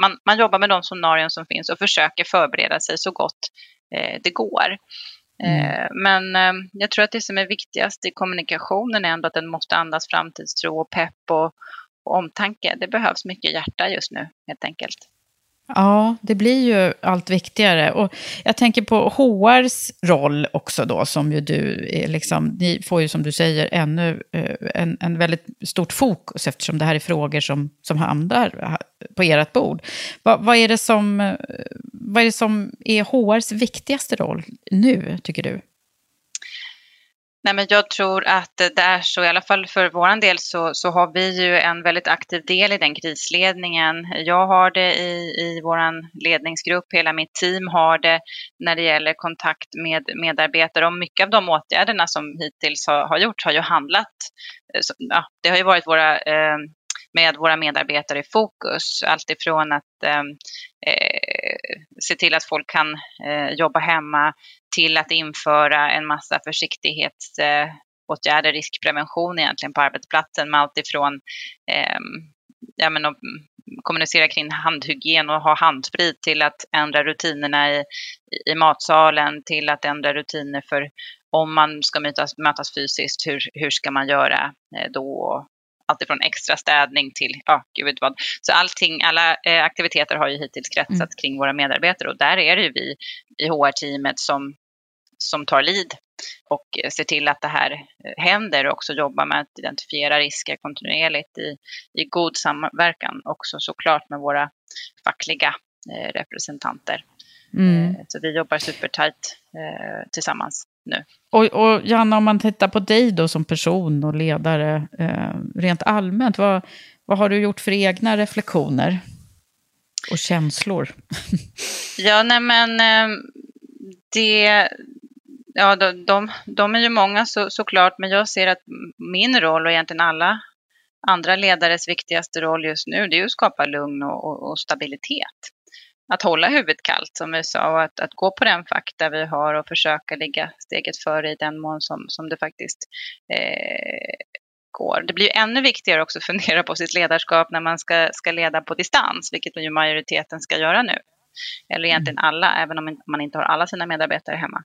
Man, man jobbar med de scenarion som finns och försöker förbereda sig så gott det går. Mm. Men jag tror att det som är viktigast i kommunikationen är ändå att den måste andas framtidstro och pepp och, och omtanke. Det behövs mycket hjärta just nu helt enkelt. Ja, det blir ju allt viktigare. Och jag tänker på HRs roll också då, som ju du liksom, ni får ju som du säger ännu eh, en, en väldigt stort fokus eftersom det här är frågor som, som hamnar på ert bord. Vad, vad, är det som, eh, vad är det som är HRs viktigaste roll nu, tycker du? Nej, men jag tror att det är så, i alla fall för vår del så, så har vi ju en väldigt aktiv del i den krisledningen. Jag har det i, i vår ledningsgrupp, hela mitt team har det när det gäller kontakt med medarbetare och mycket av de åtgärderna som hittills har, har gjorts har ju handlat, eh, ja, det har ju varit våra eh, med våra medarbetare i fokus. Alltifrån att eh, eh Eh, se till att folk kan eh, jobba hemma till att införa en massa försiktighetsåtgärder, riskprevention egentligen på arbetsplatsen med alltifrån eh, ja, men, att kommunicera kring handhygien och ha handsprit till att ändra rutinerna i, i matsalen till att ändra rutiner för om man ska mötas, mötas fysiskt, hur, hur ska man göra eh, då? Alltifrån extra städning till, ja, gud vad. Så allting, alla eh, aktiviteter har ju hittills kretsat mm. kring våra medarbetare och där är det ju vi i HR-teamet som, som tar lid och ser till att det här eh, händer och också jobbar med att identifiera risker kontinuerligt i, i god samverkan också såklart med våra fackliga eh, representanter. Mm. Eh, så vi jobbar supertajt eh, tillsammans nu. Och, och Janna, om man tittar på dig då som person och ledare eh, rent allmänt, vad, vad har du gjort för egna reflektioner och känslor? ja, nej men eh, det, ja, de, de, de, är ju många så, såklart, men jag ser att min roll och egentligen alla andra ledares viktigaste roll just nu, det är att skapa lugn och, och, och stabilitet. Att hålla huvudet kallt som vi sa och att, att gå på den fakta vi har och försöka ligga steget före i den mån som, som det faktiskt eh, går. Det blir ännu viktigare också att fundera på sitt ledarskap när man ska, ska leda på distans, vilket ju majoriteten ska göra nu. Eller egentligen mm. alla, även om man inte har alla sina medarbetare hemma.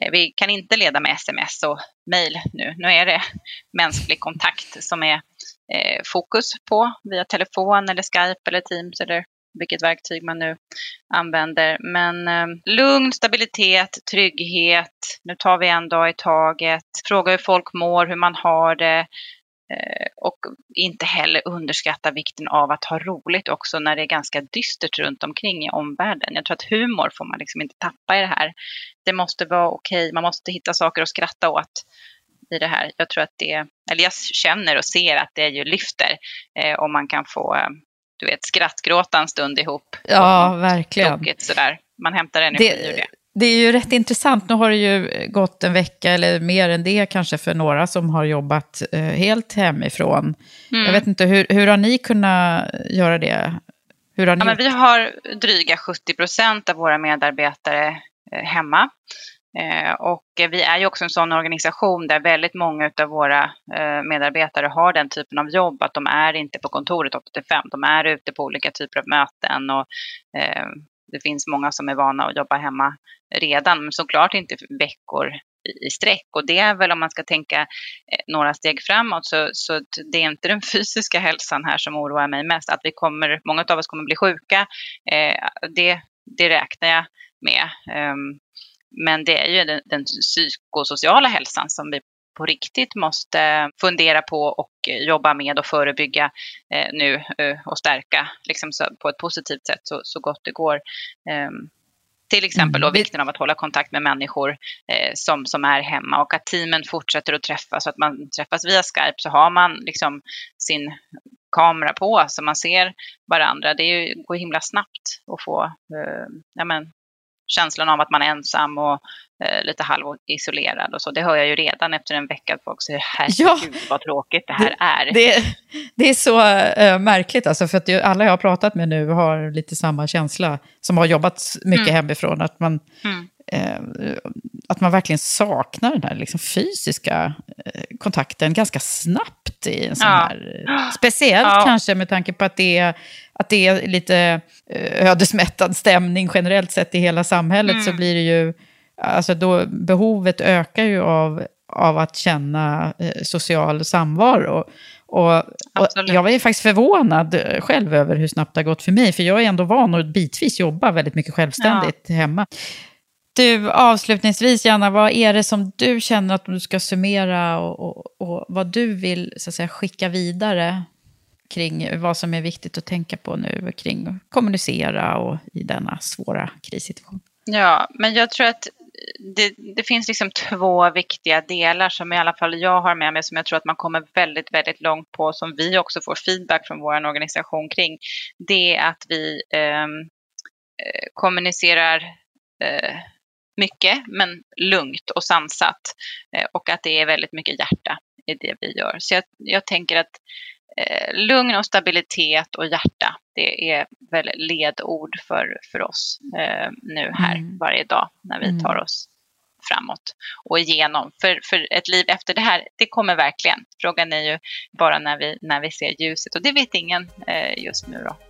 Eh, vi kan inte leda med sms och mejl nu. Nu är det mänsklig kontakt som är eh, fokus på via telefon eller Skype eller Teams eller vilket verktyg man nu använder. Men eh, lugn, stabilitet, trygghet. Nu tar vi en dag i taget. Fråga hur folk mår, hur man har det. Eh, och inte heller underskatta vikten av att ha roligt också när det är ganska dystert runt omkring i omvärlden. Jag tror att humor får man liksom inte tappa i det här. Det måste vara okej, okay. man måste hitta saker att skratta åt i det här. Jag tror att det, eller jag känner och ser att det ju lyfter eh, om man kan få, eh, du vet, skrattgråta en stund ihop. Ja, verkligen. Tokigt, sådär. Man hämtar energi det, ur det. Det är ju rätt intressant. Nu har det ju gått en vecka eller mer än det kanske för några som har jobbat eh, helt hemifrån. Mm. Jag vet inte, hur, hur har ni kunnat göra det? Hur har ni ja, men vi har dryga 70 procent av våra medarbetare eh, hemma. Eh, och vi är ju också en sån organisation där väldigt många av våra eh, medarbetare har den typen av jobb, att de är inte på kontoret 8-5, de är ute på olika typer av möten och eh, det finns många som är vana att jobba hemma redan, men såklart inte veckor i sträck. Och det är väl om man ska tänka några steg framåt så, så det är inte den fysiska hälsan här som oroar mig mest. Att vi kommer, många av oss kommer bli sjuka, eh, det, det räknar jag med. Um, men det är ju den, den psykosociala hälsan som vi på riktigt måste fundera på och jobba med och förebygga eh, nu eh, och stärka liksom, på ett positivt sätt så, så gott det går. Eh, till exempel då mm. vikten av att hålla kontakt med människor eh, som, som är hemma och att teamen fortsätter att träffas. Så att man träffas via Skype så har man liksom sin kamera på så man ser varandra. Det är ju, går himla snabbt att få eh, ja, men, känslan av att man är ensam och eh, lite halvisolerad och så. Det hör jag ju redan efter en vecka att folk säger herregud ja, vad tråkigt det här är. Det, det är så äh, märkligt alltså, för att alla jag har pratat med nu har lite samma känsla, som har jobbat mycket mm. hemifrån, att man, mm. Eh, att man verkligen saknar den här liksom, fysiska eh, kontakten ganska snabbt i en sån ja. här... Speciellt ja. kanske med tanke på att det är att det är lite eh, ödesmättad stämning generellt sett i hela samhället mm. så blir det ju, alltså då behovet ökar ju av, av att känna eh, social samvaro. Och, och jag var ju faktiskt förvånad eh, själv över hur snabbt det har gått för mig, för jag är ändå van att bitvis jobba väldigt mycket självständigt ja. hemma. Du, avslutningsvis, Janna, vad är det som du känner att du ska summera och, och, och vad du vill så att säga, skicka vidare kring vad som är viktigt att tänka på nu kring att kommunicera och i denna svåra krissituation. Ja, men jag tror att det, det, finns liksom två viktiga delar som i alla fall jag har med mig som jag tror att man kommer väldigt, väldigt långt på som vi också får feedback från vår organisation kring. Det är att vi ehm, eh, kommunicerar eh, mycket men lugnt och sansat eh, och att det är väldigt mycket hjärta i det vi gör. Så jag, jag tänker att eh, lugn och stabilitet och hjärta. Det är väl ledord för, för oss eh, nu här mm. varje dag när vi mm. tar oss framåt och igenom. För, för ett liv efter det här, det kommer verkligen. Frågan är ju bara när vi, när vi ser ljuset och det vet ingen eh, just nu då.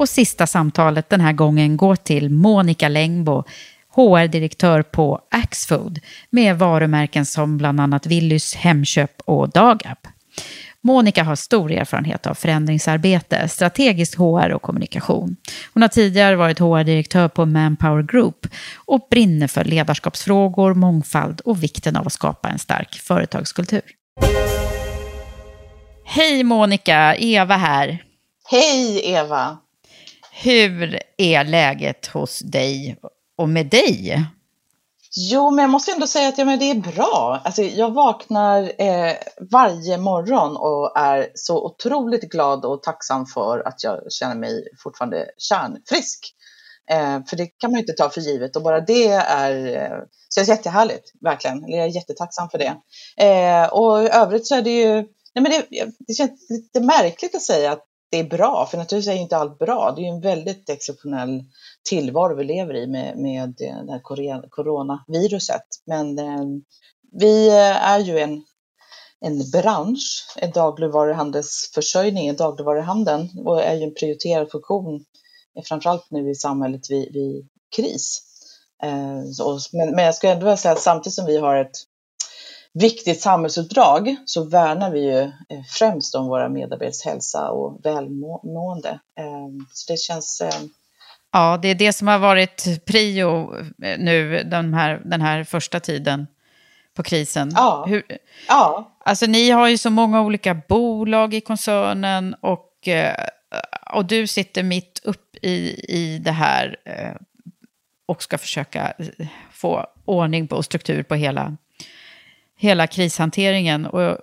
Och sista samtalet den här gången går till Monica Längbo, HR-direktör på Axfood med varumärken som bland annat Willys, Hemköp och Dagab. Monica har stor erfarenhet av förändringsarbete, strategiskt HR och kommunikation. Hon har tidigare varit HR-direktör på Manpower Group och brinner för ledarskapsfrågor, mångfald och vikten av att skapa en stark företagskultur. Hej Monica, Eva här. Hej Eva. Hur är läget hos dig och med dig? Jo, men jag måste ändå säga att ja, men det är bra. Alltså, jag vaknar eh, varje morgon och är så otroligt glad och tacksam för att jag känner mig fortfarande kärnfrisk. Eh, för det kan man ju inte ta för givet och bara det är, eh, känns jättehärligt, verkligen. Jag är jättetacksam för det. Eh, och i övrigt så är det ju, nej men det, det känns lite märkligt att säga att det är bra, för naturligtvis är inte allt bra. Det är ju en väldigt exceptionell tillvaro vi lever i med, med det här coronaviruset. Men eh, vi eh, är ju en, en bransch, en dagligvaruhandelsförsörjning, en dagligvaruhandeln och är ju en prioriterad funktion, eh, framförallt nu i samhället vid, vid kris. Eh, så, men, men jag skulle ändå vilja säga att samtidigt som vi har ett viktigt samhällsuppdrag så värnar vi ju eh, främst om våra medarbetares hälsa och välmående. Ehm, så det känns... Eh, ja, det är det som har varit prio eh, nu den här, den här första tiden på krisen. Ja. Hur, ja. Alltså ni har ju så många olika bolag i koncernen och, och du sitter mitt upp i, i det här och ska försöka få ordning på och struktur på hela hela krishanteringen. Och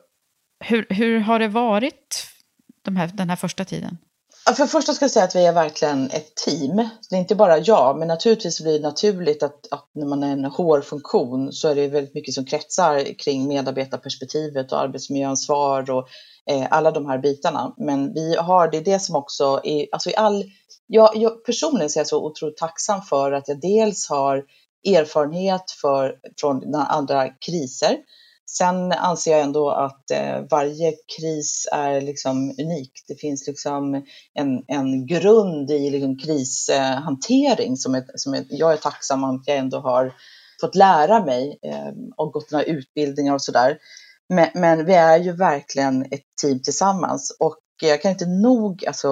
hur, hur har det varit de här, den här första tiden? För det första ska jag säga att vi är verkligen ett team. Det är inte bara jag, men naturligtvis blir det naturligt att, att när man är en HR-funktion så är det väldigt mycket som kretsar kring medarbetarperspektivet och arbetsmiljöansvar och eh, alla de här bitarna. Men vi har, det är det som också är, alltså i all, jag, jag personligen så är jag så otroligt tacksam för att jag dels har erfarenhet för, från andra kriser, Sen anser jag ändå att eh, varje kris är liksom unik. Det finns liksom en, en grund i liksom krishantering som, är, som är, jag är tacksam att jag ändå har fått lära mig eh, och gått några utbildningar och sådär. Men, men, vi är ju verkligen ett team tillsammans och jag kan inte nog, alltså,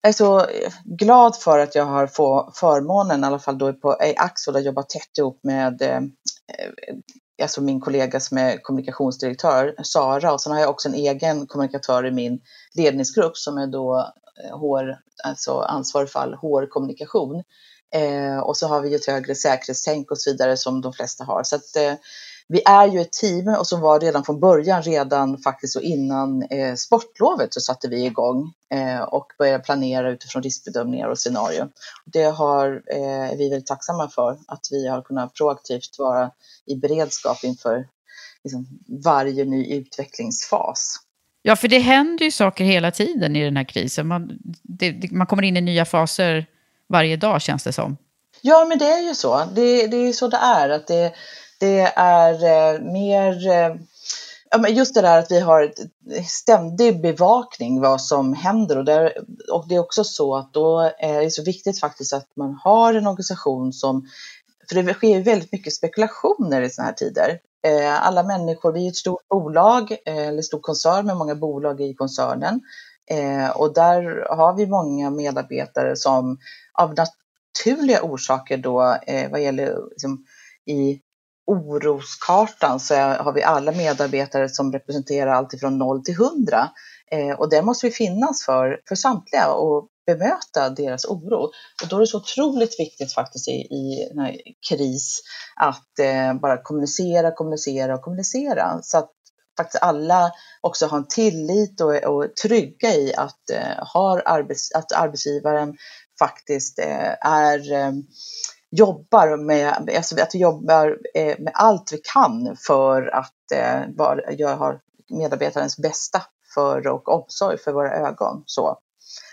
jag är så glad för att jag har fått förmånen, i alla fall då på Axel, att jobba tätt ihop med eh, alltså min kollega som är kommunikationsdirektör, Sara, och sen har jag också en egen kommunikatör i min ledningsgrupp som är då eh, HR, alltså ansvarig för all HR-kommunikation. Eh, och så har vi ett högre säkerhetstänk och så vidare som de flesta har. Så att, eh, vi är ju ett team och som var redan från början, redan faktiskt och innan eh, sportlovet så satte vi igång eh, och började planera utifrån riskbedömningar och scenarier. Det har, eh, är vi väldigt tacksamma för, att vi har kunnat proaktivt vara i beredskap inför liksom, varje ny utvecklingsfas. Ja, för det händer ju saker hela tiden i den här krisen. Man, det, man kommer in i nya faser varje dag känns det som. Ja, men det är ju så. Det, det är ju så det är. Att det, det är eh, mer eh, just det där att vi har ständig bevakning vad som händer och, där, och det är också så att då eh, är det så viktigt faktiskt att man har en organisation som, för det sker ju väldigt mycket spekulationer i sådana här tider. Eh, alla människor, vi är ett stort bolag, eh, eller stor koncern med många bolag i koncernen eh, och där har vi många medarbetare som av naturliga orsaker då vad gäller liksom, i oroskartan så har vi alla medarbetare som representerar allt ifrån 0 till 100. Eh, och det måste vi finnas för, för samtliga och bemöta deras oro. Och då är det så otroligt viktigt faktiskt i, i den här kris att eh, bara kommunicera, kommunicera och kommunicera. Så att faktiskt alla också har en tillit och, och trygga i att, eh, har arbets, att arbetsgivaren faktiskt eh, är eh, jobbar med, alltså att vi jobbar eh, med allt vi kan för att eh, medarbetarens bästa för och omsorg för våra ögon. Så.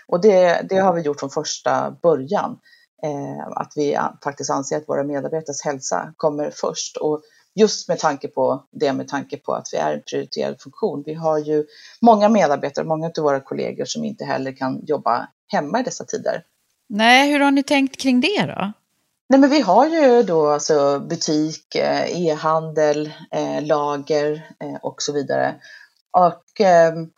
Och det, det har vi gjort från första början. Eh, att vi faktiskt anser att våra medarbetares hälsa kommer först. Och just med tanke på det, med tanke på att vi är en prioriterad funktion. Vi har ju många medarbetare, många av våra kollegor som inte heller kan jobba hemma i dessa tider. Nej, hur har ni tänkt kring det då? Nej, men vi har ju då alltså butik, eh, e-handel, eh, lager eh, och så vidare. Och ehm,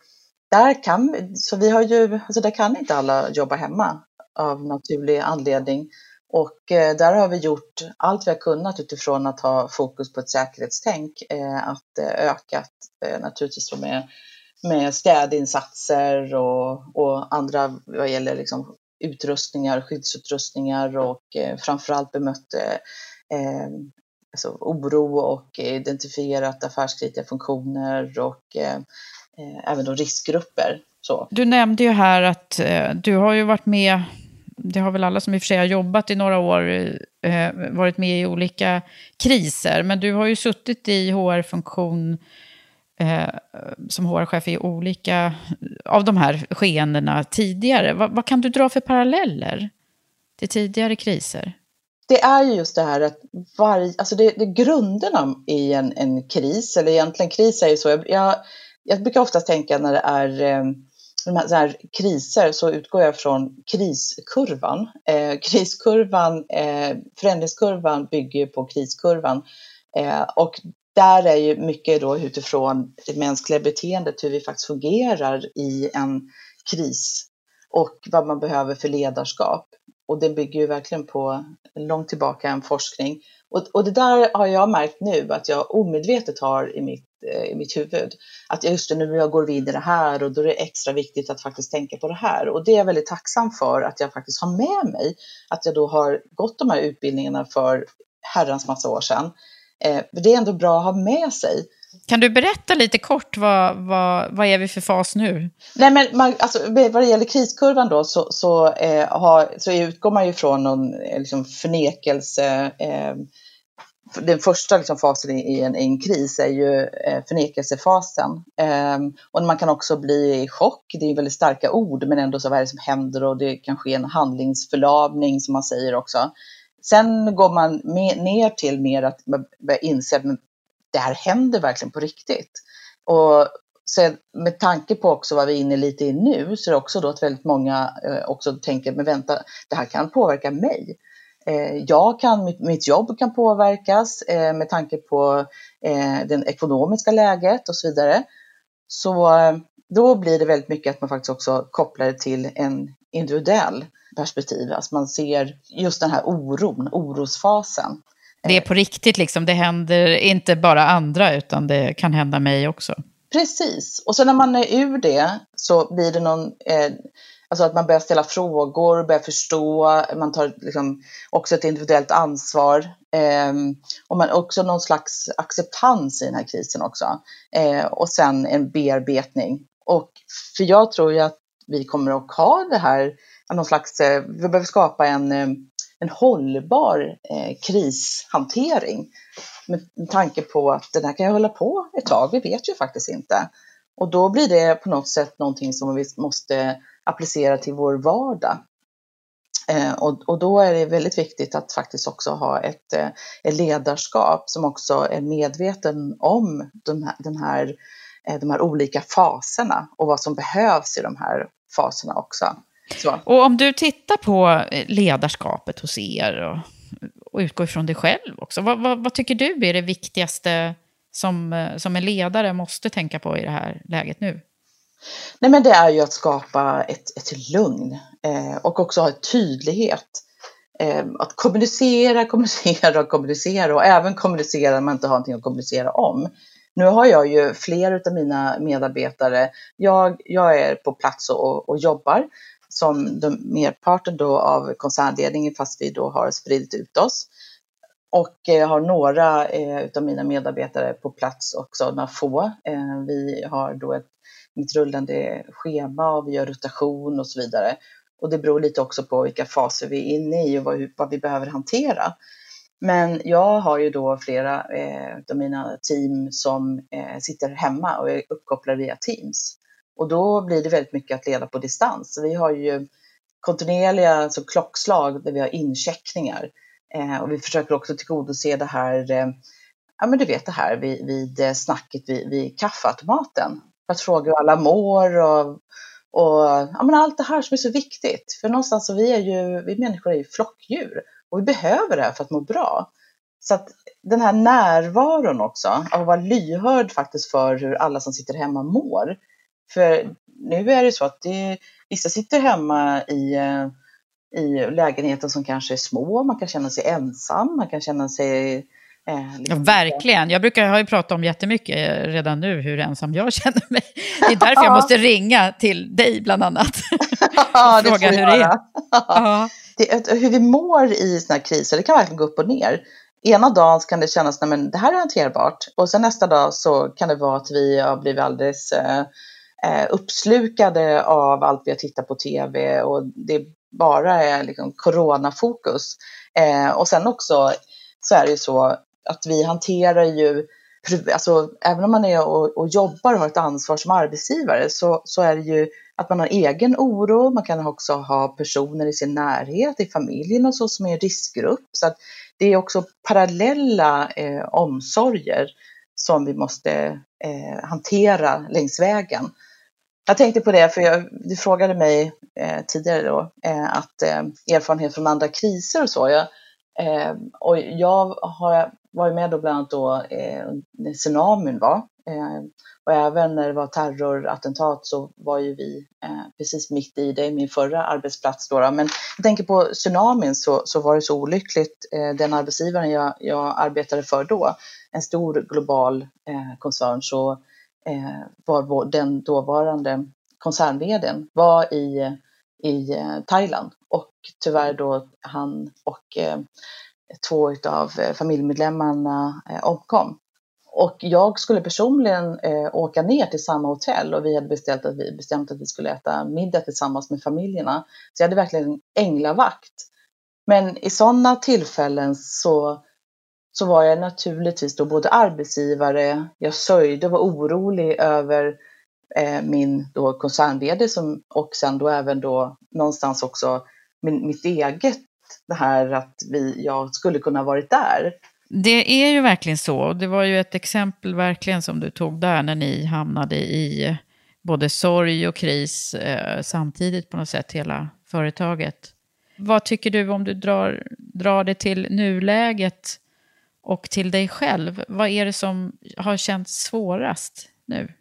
där kan, så vi har ju, alltså där kan inte alla jobba hemma av naturlig anledning. Och där har vi gjort allt vi har kunnat utifrån att ha fokus på ett säkerhetstänk, att öka naturligtvis med, med städinsatser och, och andra vad gäller liksom utrustningar, skyddsutrustningar och eh, framförallt bemött eh, eh, alltså oro och identifierat affärskritiska funktioner och eh, eh, även då riskgrupper. Så. Du nämnde ju här att eh, du har ju varit med, det har väl alla som i och för sig har jobbat i några år, eh, eh varit med i olika kriser, men du har ju suttit i HR-funktion eh, som HR-chef i olika av de här skeendena tidigare. Va, vad kan du dra för paralleller till tidigare kriser? det är ju just det här att varje, alltså det, det grunderna i en, en kris, eller egentligen kris är ju så, jag, jag brukar oftast tänka när det är eh, de här, här, kriser så utgår jag från kriskurvan. Eh, kriskurvan, eh, förändringskurvan bygger på kriskurvan eh, och där är ju mycket då utifrån det mänskliga beteendet, hur vi faktiskt fungerar i en kris och vad man behöver för ledarskap. Och det bygger ju verkligen på långt tillbaka en forskning. Och, och det där har jag märkt nu att jag omedvetet har i mitt, eh, i mitt huvud. Att just nu jag går vidare det här och då är det extra viktigt att faktiskt tänka på det här. Och det är jag väldigt tacksam för att jag faktiskt har med mig. Att jag då har gått de här utbildningarna för herrans massa år sedan. Eh, det är ändå bra att ha med sig. Kan du berätta lite kort, vad, vad, vad är vi för fas nu? Nej, men man, alltså, vad det gäller kriskurvan då så, så, eh, har, så utgår man ju från någon eh, liksom, förnekelse. Eh, den första liksom, fasen i en, i en kris är ju eh, förnekelsefasen. Eh, och man kan också bli i chock. Det är väldigt starka ord, men ändå så vad är det som händer och det kan ske en handlingsförlamning som man säger också. Sen går man med, ner till mer att man inse att det här händer verkligen på riktigt. Och sen med tanke på också vad vi är inne lite i nu så är det också då att väldigt många eh, också tänker, men vänta, det här kan påverka mig. Eh, jag kan, mitt, mitt jobb kan påverkas eh, med tanke på eh, det ekonomiska läget och så vidare. Så eh, då blir det väldigt mycket att man faktiskt också kopplar det till en individuell perspektiv. Alltså man ser just den här oron, orosfasen. Det är på riktigt, liksom. det händer inte bara andra, utan det kan hända mig också. Precis, och sen när man är ur det så blir det någon, eh, alltså att man börjar ställa frågor, börjar förstå, man tar liksom också ett individuellt ansvar. Eh, och man också någon slags acceptans i den här krisen också. Eh, och sen en bearbetning. Och för jag tror ju att vi kommer att ha det här, någon slags, eh, vi behöver skapa en eh, en hållbar eh, krishantering. Med, tanke på att den här kan ju hålla på ett tag, vi vet ju faktiskt inte. Och då blir det på något sätt någonting som vi måste applicera till vår vardag. Eh, och, och, då är det väldigt viktigt att faktiskt också ha ett, eh, ett ledarskap som också är medveten om den här, den här, eh, de här olika faserna och vad som behövs i de här faserna också. Så. Och om du tittar på ledarskapet hos er och, och utgår ifrån dig själv också, vad, vad, vad, tycker du är det viktigaste som, som en ledare måste tänka på i det här läget nu? Nej, men det är ju att skapa ett, ett lugn eh, och också ha tydlighet. Eh, att kommunicera, kommunicera och kommunicera och även kommunicera när man inte har någonting att kommunicera om. Nu har jag ju flera av mina medarbetare, jag, jag är på plats och, och jobbar, som de, merparten då av koncernledningen fast vi då har spridit ut oss. Och eh, har några eh, utav mina medarbetare på plats också, några få. Eh, vi har då ett, ett rullande schema och vi gör rotation och så vidare. Och det beror lite också på vilka faser vi är inne i och vad, vad vi behöver hantera. Men jag har ju då flera eh, av mina team som eh, sitter hemma och är uppkopplade via Teams. Och då blir det väldigt mycket att leda på distans. Vi har ju kontinuerliga alltså klockslag där vi har incheckningar. Eh, och vi försöker också tillgodose det här, eh, ja men du vet det här vid, vid eh, snacket vid, vid kaffeautomaten. För att fråga hur alla mår och, och ja, men allt det här som är så viktigt. För någonstans så vi är ju, vi människor är ju flockdjur och vi behöver det här för att må bra. Så att den här närvaron också, av att vara lyhörd faktiskt för hur alla som sitter hemma mår. För nu är det så att det, vissa sitter hemma i, eh, i lägenheter som kanske är små, man kan känna sig ensam, man kan känna sig Eh, liksom. ja, verkligen. Jag brukar ha ju pratat om jättemycket eh, redan nu hur ensam jag känner mig. Det är därför jag måste ringa till dig bland annat. Det fråga hur det är. Det, hur vi mår i sådana här kriser, det kan verkligen gå upp och ner. ena dagen kan det kännas, nej men det här är hanterbart. Och sen nästa dag så kan det vara att vi har blivit alldeles eh Eh, uppslukade av allt vi har tittat på tv och det bara är liksom coronafokus. Eh, och sen också så är det ju så att vi hanterar ju Alltså, även om man är och, och jobbar och har ett ansvar som arbetsgivare så, så är det ju att man har egen oro. Man kan också ha personer i sin närhet, i familjen och så som är i riskgrupp. Så att det är också parallella eh, omsorger som vi måste eh, hantera längs vägen. Jag tänkte på det, för jag, du frågade mig eh, tidigare då, eh, att eh, erfarenhet från andra kriser och så. Jag, eh, och jag har var ju med då bland annat då eh, när tsunamin var. Eh, och även när det var terrorattentat så var ju vi eh, precis mitt i det, min förra arbetsplats. Då, då. Men jag tänker på tsunamin så, så var det så olyckligt. Eh, den arbetsgivaren jag, jag arbetade för då, en stor global eh, koncern, så eh, var vår, den dåvarande koncern var i, i eh, Thailand och tyvärr då han och eh, två av eh, familjemedlemmarna eh, omkom. Och jag skulle personligen eh, åka ner till samma hotell och vi hade beställt att vi, bestämt att vi skulle äta middag tillsammans med familjerna. Så jag hade verkligen änglavakt. Men i sådana tillfällen så, så var jag naturligtvis då både arbetsgivare, jag sörjde och var orolig över eh, min då koncern som, och sen då även då någonstans också min, mitt eget, det här att vi, jag skulle kunna varit där. Det är ju verkligen så. Det var ju ett exempel verkligen som du tog där när ni hamnade i både sorg och kris eh, samtidigt på något sätt, hela företaget. Vad tycker du om du drar, drar det till nuläget och till dig själv? Vad är det som har känts svårast nu?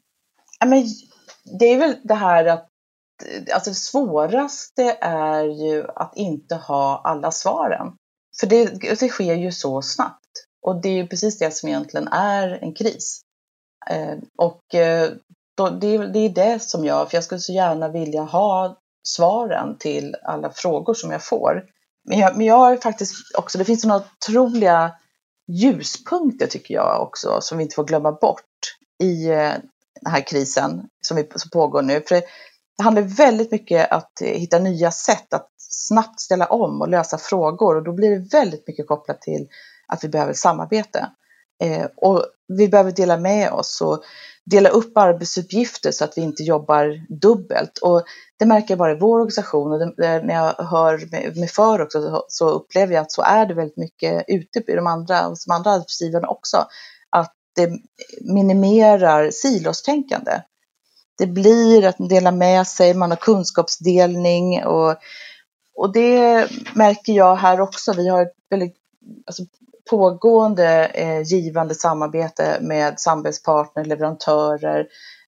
Ja, men det är väl det här att Eh, alltså det svåraste är ju att inte ha alla svaren. För det, det sker ju så snabbt. Och det är ju precis det som egentligen är en kris. Eh, och eh, då, det, det, är det som jag, för jag skulle så gärna vilja ha svaren till alla frågor som jag får. Men jag, men jag har faktiskt också, det finns några otroliga ljuspunkter tycker jag också, som vi inte får glömma bort i eh, den här krisen som, vi, som pågår nu. För det det handlar väldigt mycket om att eh, hitta nya sätt att snabbt ställa om och lösa frågor och då blir det väldigt mycket kopplat till att vi behöver samarbete. Eh, och vi behöver dela med oss och dela upp arbetsuppgifter så att vi inte jobbar dubbelt. Och det märker jag bara i vår organisation och det, när jag hör mig för också så upplever jag att så är det väldigt mycket ute i de andra, hos de andra arbetsgivarna också. Att det minimerar silostänkande. Det blir att dela med sig, man har kunskapsdelning och, och det märker jag här också. Vi har ett väldigt alltså, pågående eh, givande samarbete med samarbetspartner, leverantörer,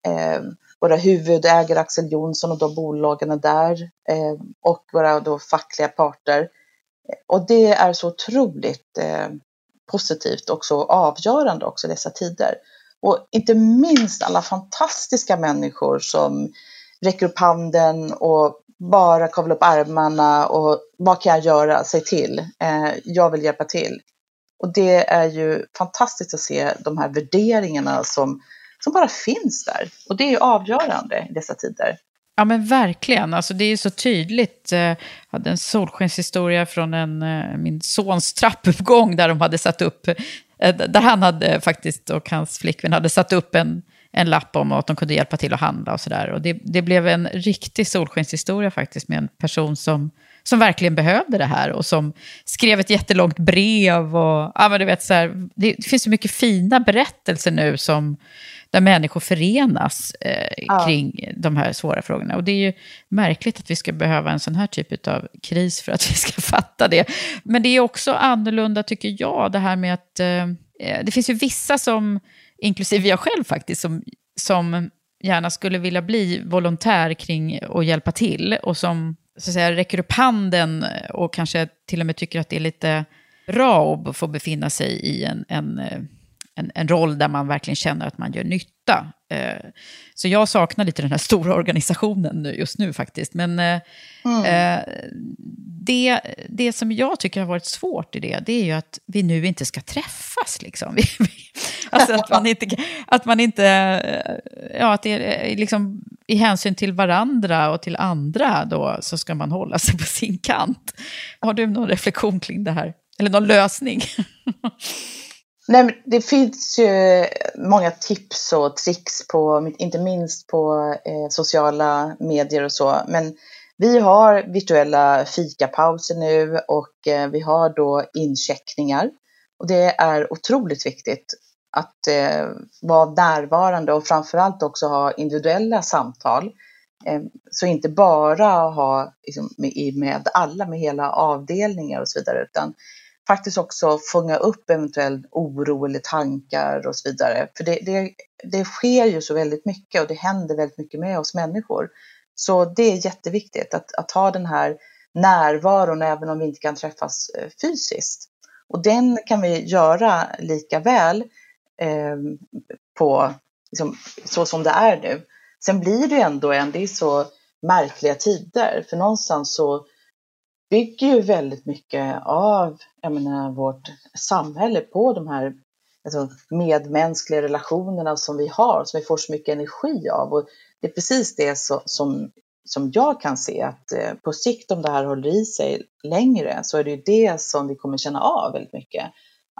eh, våra huvudägare Axel Jonsson och de bolagen där eh, och våra då fackliga parter. Och det är så otroligt eh, positivt och så avgörande också i dessa tider. Och inte minst alla fantastiska människor som räcker upp handen och bara kavlar upp armarna och vad kan jag göra, säg till, eh, jag vill hjälpa till. Och det är ju fantastiskt att se de här värderingarna som, som bara finns där. Och det är ju avgörande i dessa tider. Ja men verkligen, alltså det är så tydligt. Eh, jag hade en solskenshistoria från en, eh, min sons trappuppgång där de hade satt upp, Eh, där han hade faktiskt och hans flickvän hade satt upp en, en lapp om att de kunde hjälpa till att handla och sådär. Och det, det blev en riktig solskenshistoria faktiskt med en person som som verkligen behövde det här och som skrev ett jättelångt brev. Och, ja, men du vet, så här, det, det finns så mycket fina berättelser nu som, där människor förenas eh, ja. kring de här svåra frågorna. Och det är ju märkligt att vi ska behöva en sån här typ av kris för att vi ska fatta det. Men det är också annorlunda, tycker jag, det här med att eh, det finns ju vissa som, inklusive jag själv faktiskt, som, som gärna skulle vilja bli volontär kring och hjälpa till och som så att säga, räcker upp handen och kanske till och med tycker att det är lite bra att få befinna sig i en, en, en, en roll där man verkligen känner att man gör nytta. Eh, så jag saknar lite den här stora organisationen just nu faktiskt. Men eh, mm. Eh, det, det som jag tycker har varit svårt i det, det är ju att vi nu inte ska träffas. Liksom. alltså att man inte, att man inte, ja, att det är liksom i hänsyn till varandra och till andra då, så ska man hålla sig på sin kant. Har du någon reflektion kring det här? Eller någon lösning? Nej, men det finns ju många tips och tricks, på, inte minst på eh, sociala medier och så. Men vi har virtuella fikapauser nu och eh, vi har då incheckningar. Och det är otroligt viktigt att eh, vara närvarande och framförallt också ha individuella samtal. Eh, så inte bara ha liksom, med, med alla, med hela avdelningar och så vidare, utan faktiskt också fånga upp eventuell oro eller tankar och så vidare. För det, det, det sker ju så väldigt mycket och det händer väldigt mycket med oss människor. Så det är jätteviktigt att, att ha den här närvaron även om vi inte kan träffas eh, fysiskt. Och den kan vi göra lika väl eh, på, liksom, så som det är nu. Sen blir det ändå en, det är så märkliga tider, för någonstans så bygger ju väldigt mycket av jag menar, vårt samhälle på de här alltså, medmänskliga relationerna som vi har, som vi får så mycket energi av. Och det är precis det så, som, som jag kan se att eh, på sikt om det här håller i sig längre så är det ju det som vi kommer känna av väldigt mycket.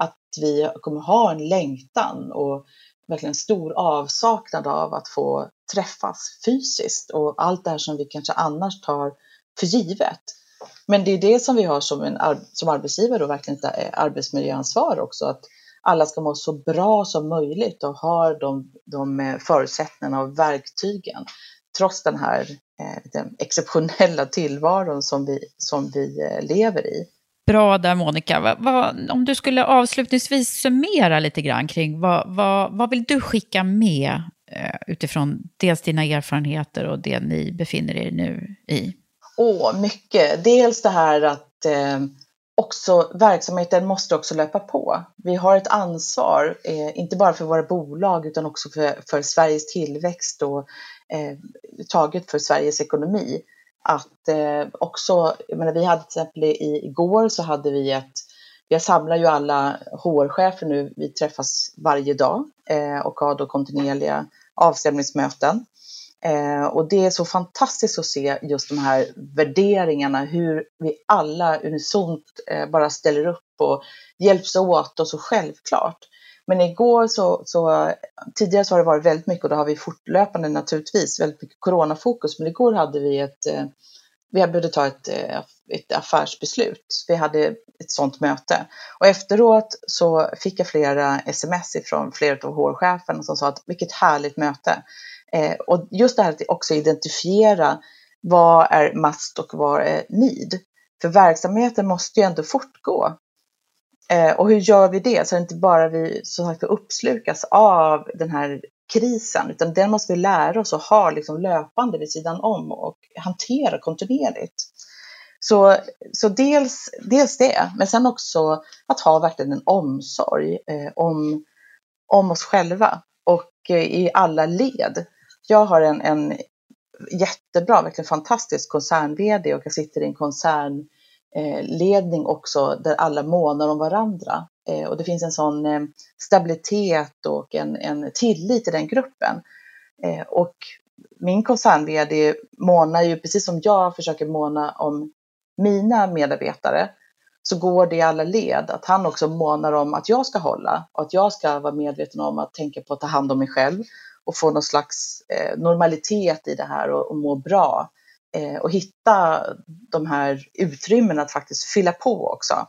Att vi kommer ha en längtan och verkligen stor avsaknad av att få träffas fysiskt och allt det här som vi kanske annars tar för givet. Men det är det som vi har som, en, som arbetsgivare och verkligen ett eh, arbetsmiljöansvar också, att alla ska må så bra som möjligt och ha de, de eh, förutsättningarna och verktygen trots den här eh, den exceptionella tillvaron som vi, som vi lever i. Bra där Monica. Va, va, om du skulle avslutningsvis summera lite grann kring vad, vad, vad vill du skicka med eh, utifrån dels dina erfarenheter och det ni befinner er nu i? Åh, mycket. Dels det här att eh, också verksamheten måste också löpa på. Vi har ett ansvar, eh, inte bara för våra bolag utan också för, för Sveriges tillväxt och eh, taget för Sveriges ekonomi. Att eh, också, jag menar, vi hade till exempel i, igår så hade vi ett, jag samlar ju alla HR-chefer nu, vi träffas varje dag eh, och har då kontinuerliga avstämningsmöten. Eh, och det är så fantastiskt att se just de här värderingarna, hur vi alla unisont eh, bara ställer upp och hjälps åt och så självklart. Men igår så, så, tidigare så har det varit väldigt mycket och då har vi fortlöpande naturligtvis väldigt mycket coronafokus, men igår hade vi ett, eh, vi behövde ta ett, eh, ett affärsbeslut. Vi hade ett sådant möte och efteråt så fick jag flera sms ifrån flera av HR-cheferna som sa att vilket härligt möte. Eh, och just det här att också identifiera vad är must och vad är need. För verksamheten måste ju ändå fortgå. Eh, och hur gör vi det så att inte bara vi så sagt uppslukas av den här krisen, utan den måste vi lära oss att ha liksom löpande vid sidan om och hantera kontinuerligt. Så, så dels, dels det, men sen också att ha verkligen en omsorg eh, om, om oss själva och eh, i alla led. Jag har en, en jättebra, verkligen fantastisk koncern-VD och jag sitter i en koncernledning också där alla månar om varandra. Eh, och det finns en sån eh, stabilitet och en, en tillit i den gruppen. Eh, och min koncern-VD månar ju, precis som jag försöker måna om mina medarbetare, så går det i alla led. Att han också månar om att jag ska hålla och att jag ska vara medveten om att tänka på att ta hand om mig själv och få någon slags eh, normalitet i det här och, och må bra. Eh, och hitta de här utrymmena att faktiskt fylla på också.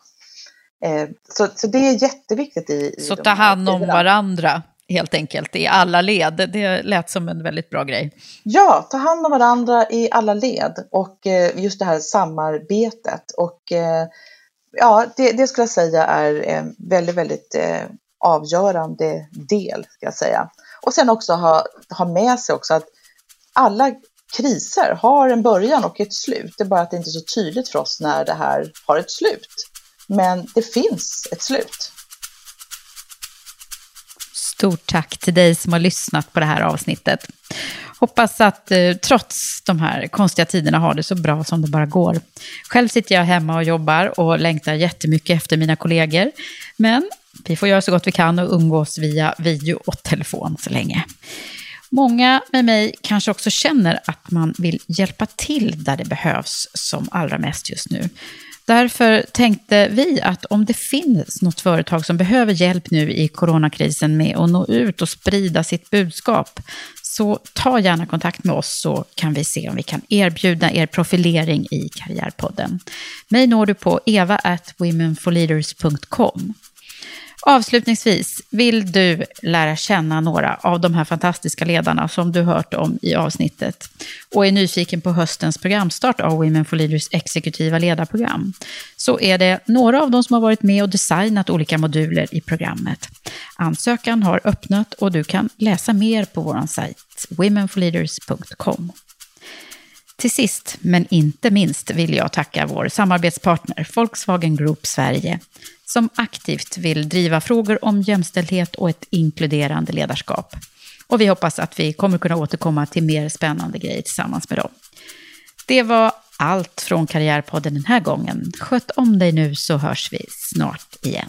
Eh, så, så det är jätteviktigt i, i Så ta hand om varandra helt enkelt i alla led. Det lät som en väldigt bra grej. Ja, ta hand om varandra i alla led och eh, just det här samarbetet. Och eh, ja, det, det skulle jag säga är en väldigt, väldigt eh, avgörande del, ska jag säga. Och sen också ha, ha med sig också att alla kriser har en början och ett slut. Det är bara att det inte är så tydligt för oss när det här har ett slut. Men det finns ett slut. Stort tack till dig som har lyssnat på det här avsnittet. Hoppas att eh, trots de här konstiga tiderna har det så bra som det bara går. Själv sitter jag hemma och jobbar och längtar jättemycket efter mina kollegor. Men vi får göra så gott vi kan och umgås via video och telefon så länge. Många med mig kanske också känner att man vill hjälpa till där det behövs som allra mest just nu. Därför tänkte vi att om det finns något företag som behöver hjälp nu i coronakrisen med att nå ut och sprida sitt budskap, så ta gärna kontakt med oss så kan vi se om vi kan erbjuda er profilering i Karriärpodden. Mig når du på eva.womenforleaders.com. Avslutningsvis, vill du lära känna några av de här fantastiska ledarna som du hört om i avsnittet och är nyfiken på höstens programstart av Women for Leaders exekutiva ledarprogram, så är det några av dem som har varit med och designat olika moduler i programmet. Ansökan har öppnat och du kan läsa mer på vår sajt womenforleaders.com. Till sist, men inte minst, vill jag tacka vår samarbetspartner Volkswagen Group Sverige som aktivt vill driva frågor om jämställdhet och ett inkluderande ledarskap. Och vi hoppas att vi kommer kunna återkomma till mer spännande grejer tillsammans med dem. Det var allt från Karriärpodden den här gången. Sköt om dig nu så hörs vi snart igen.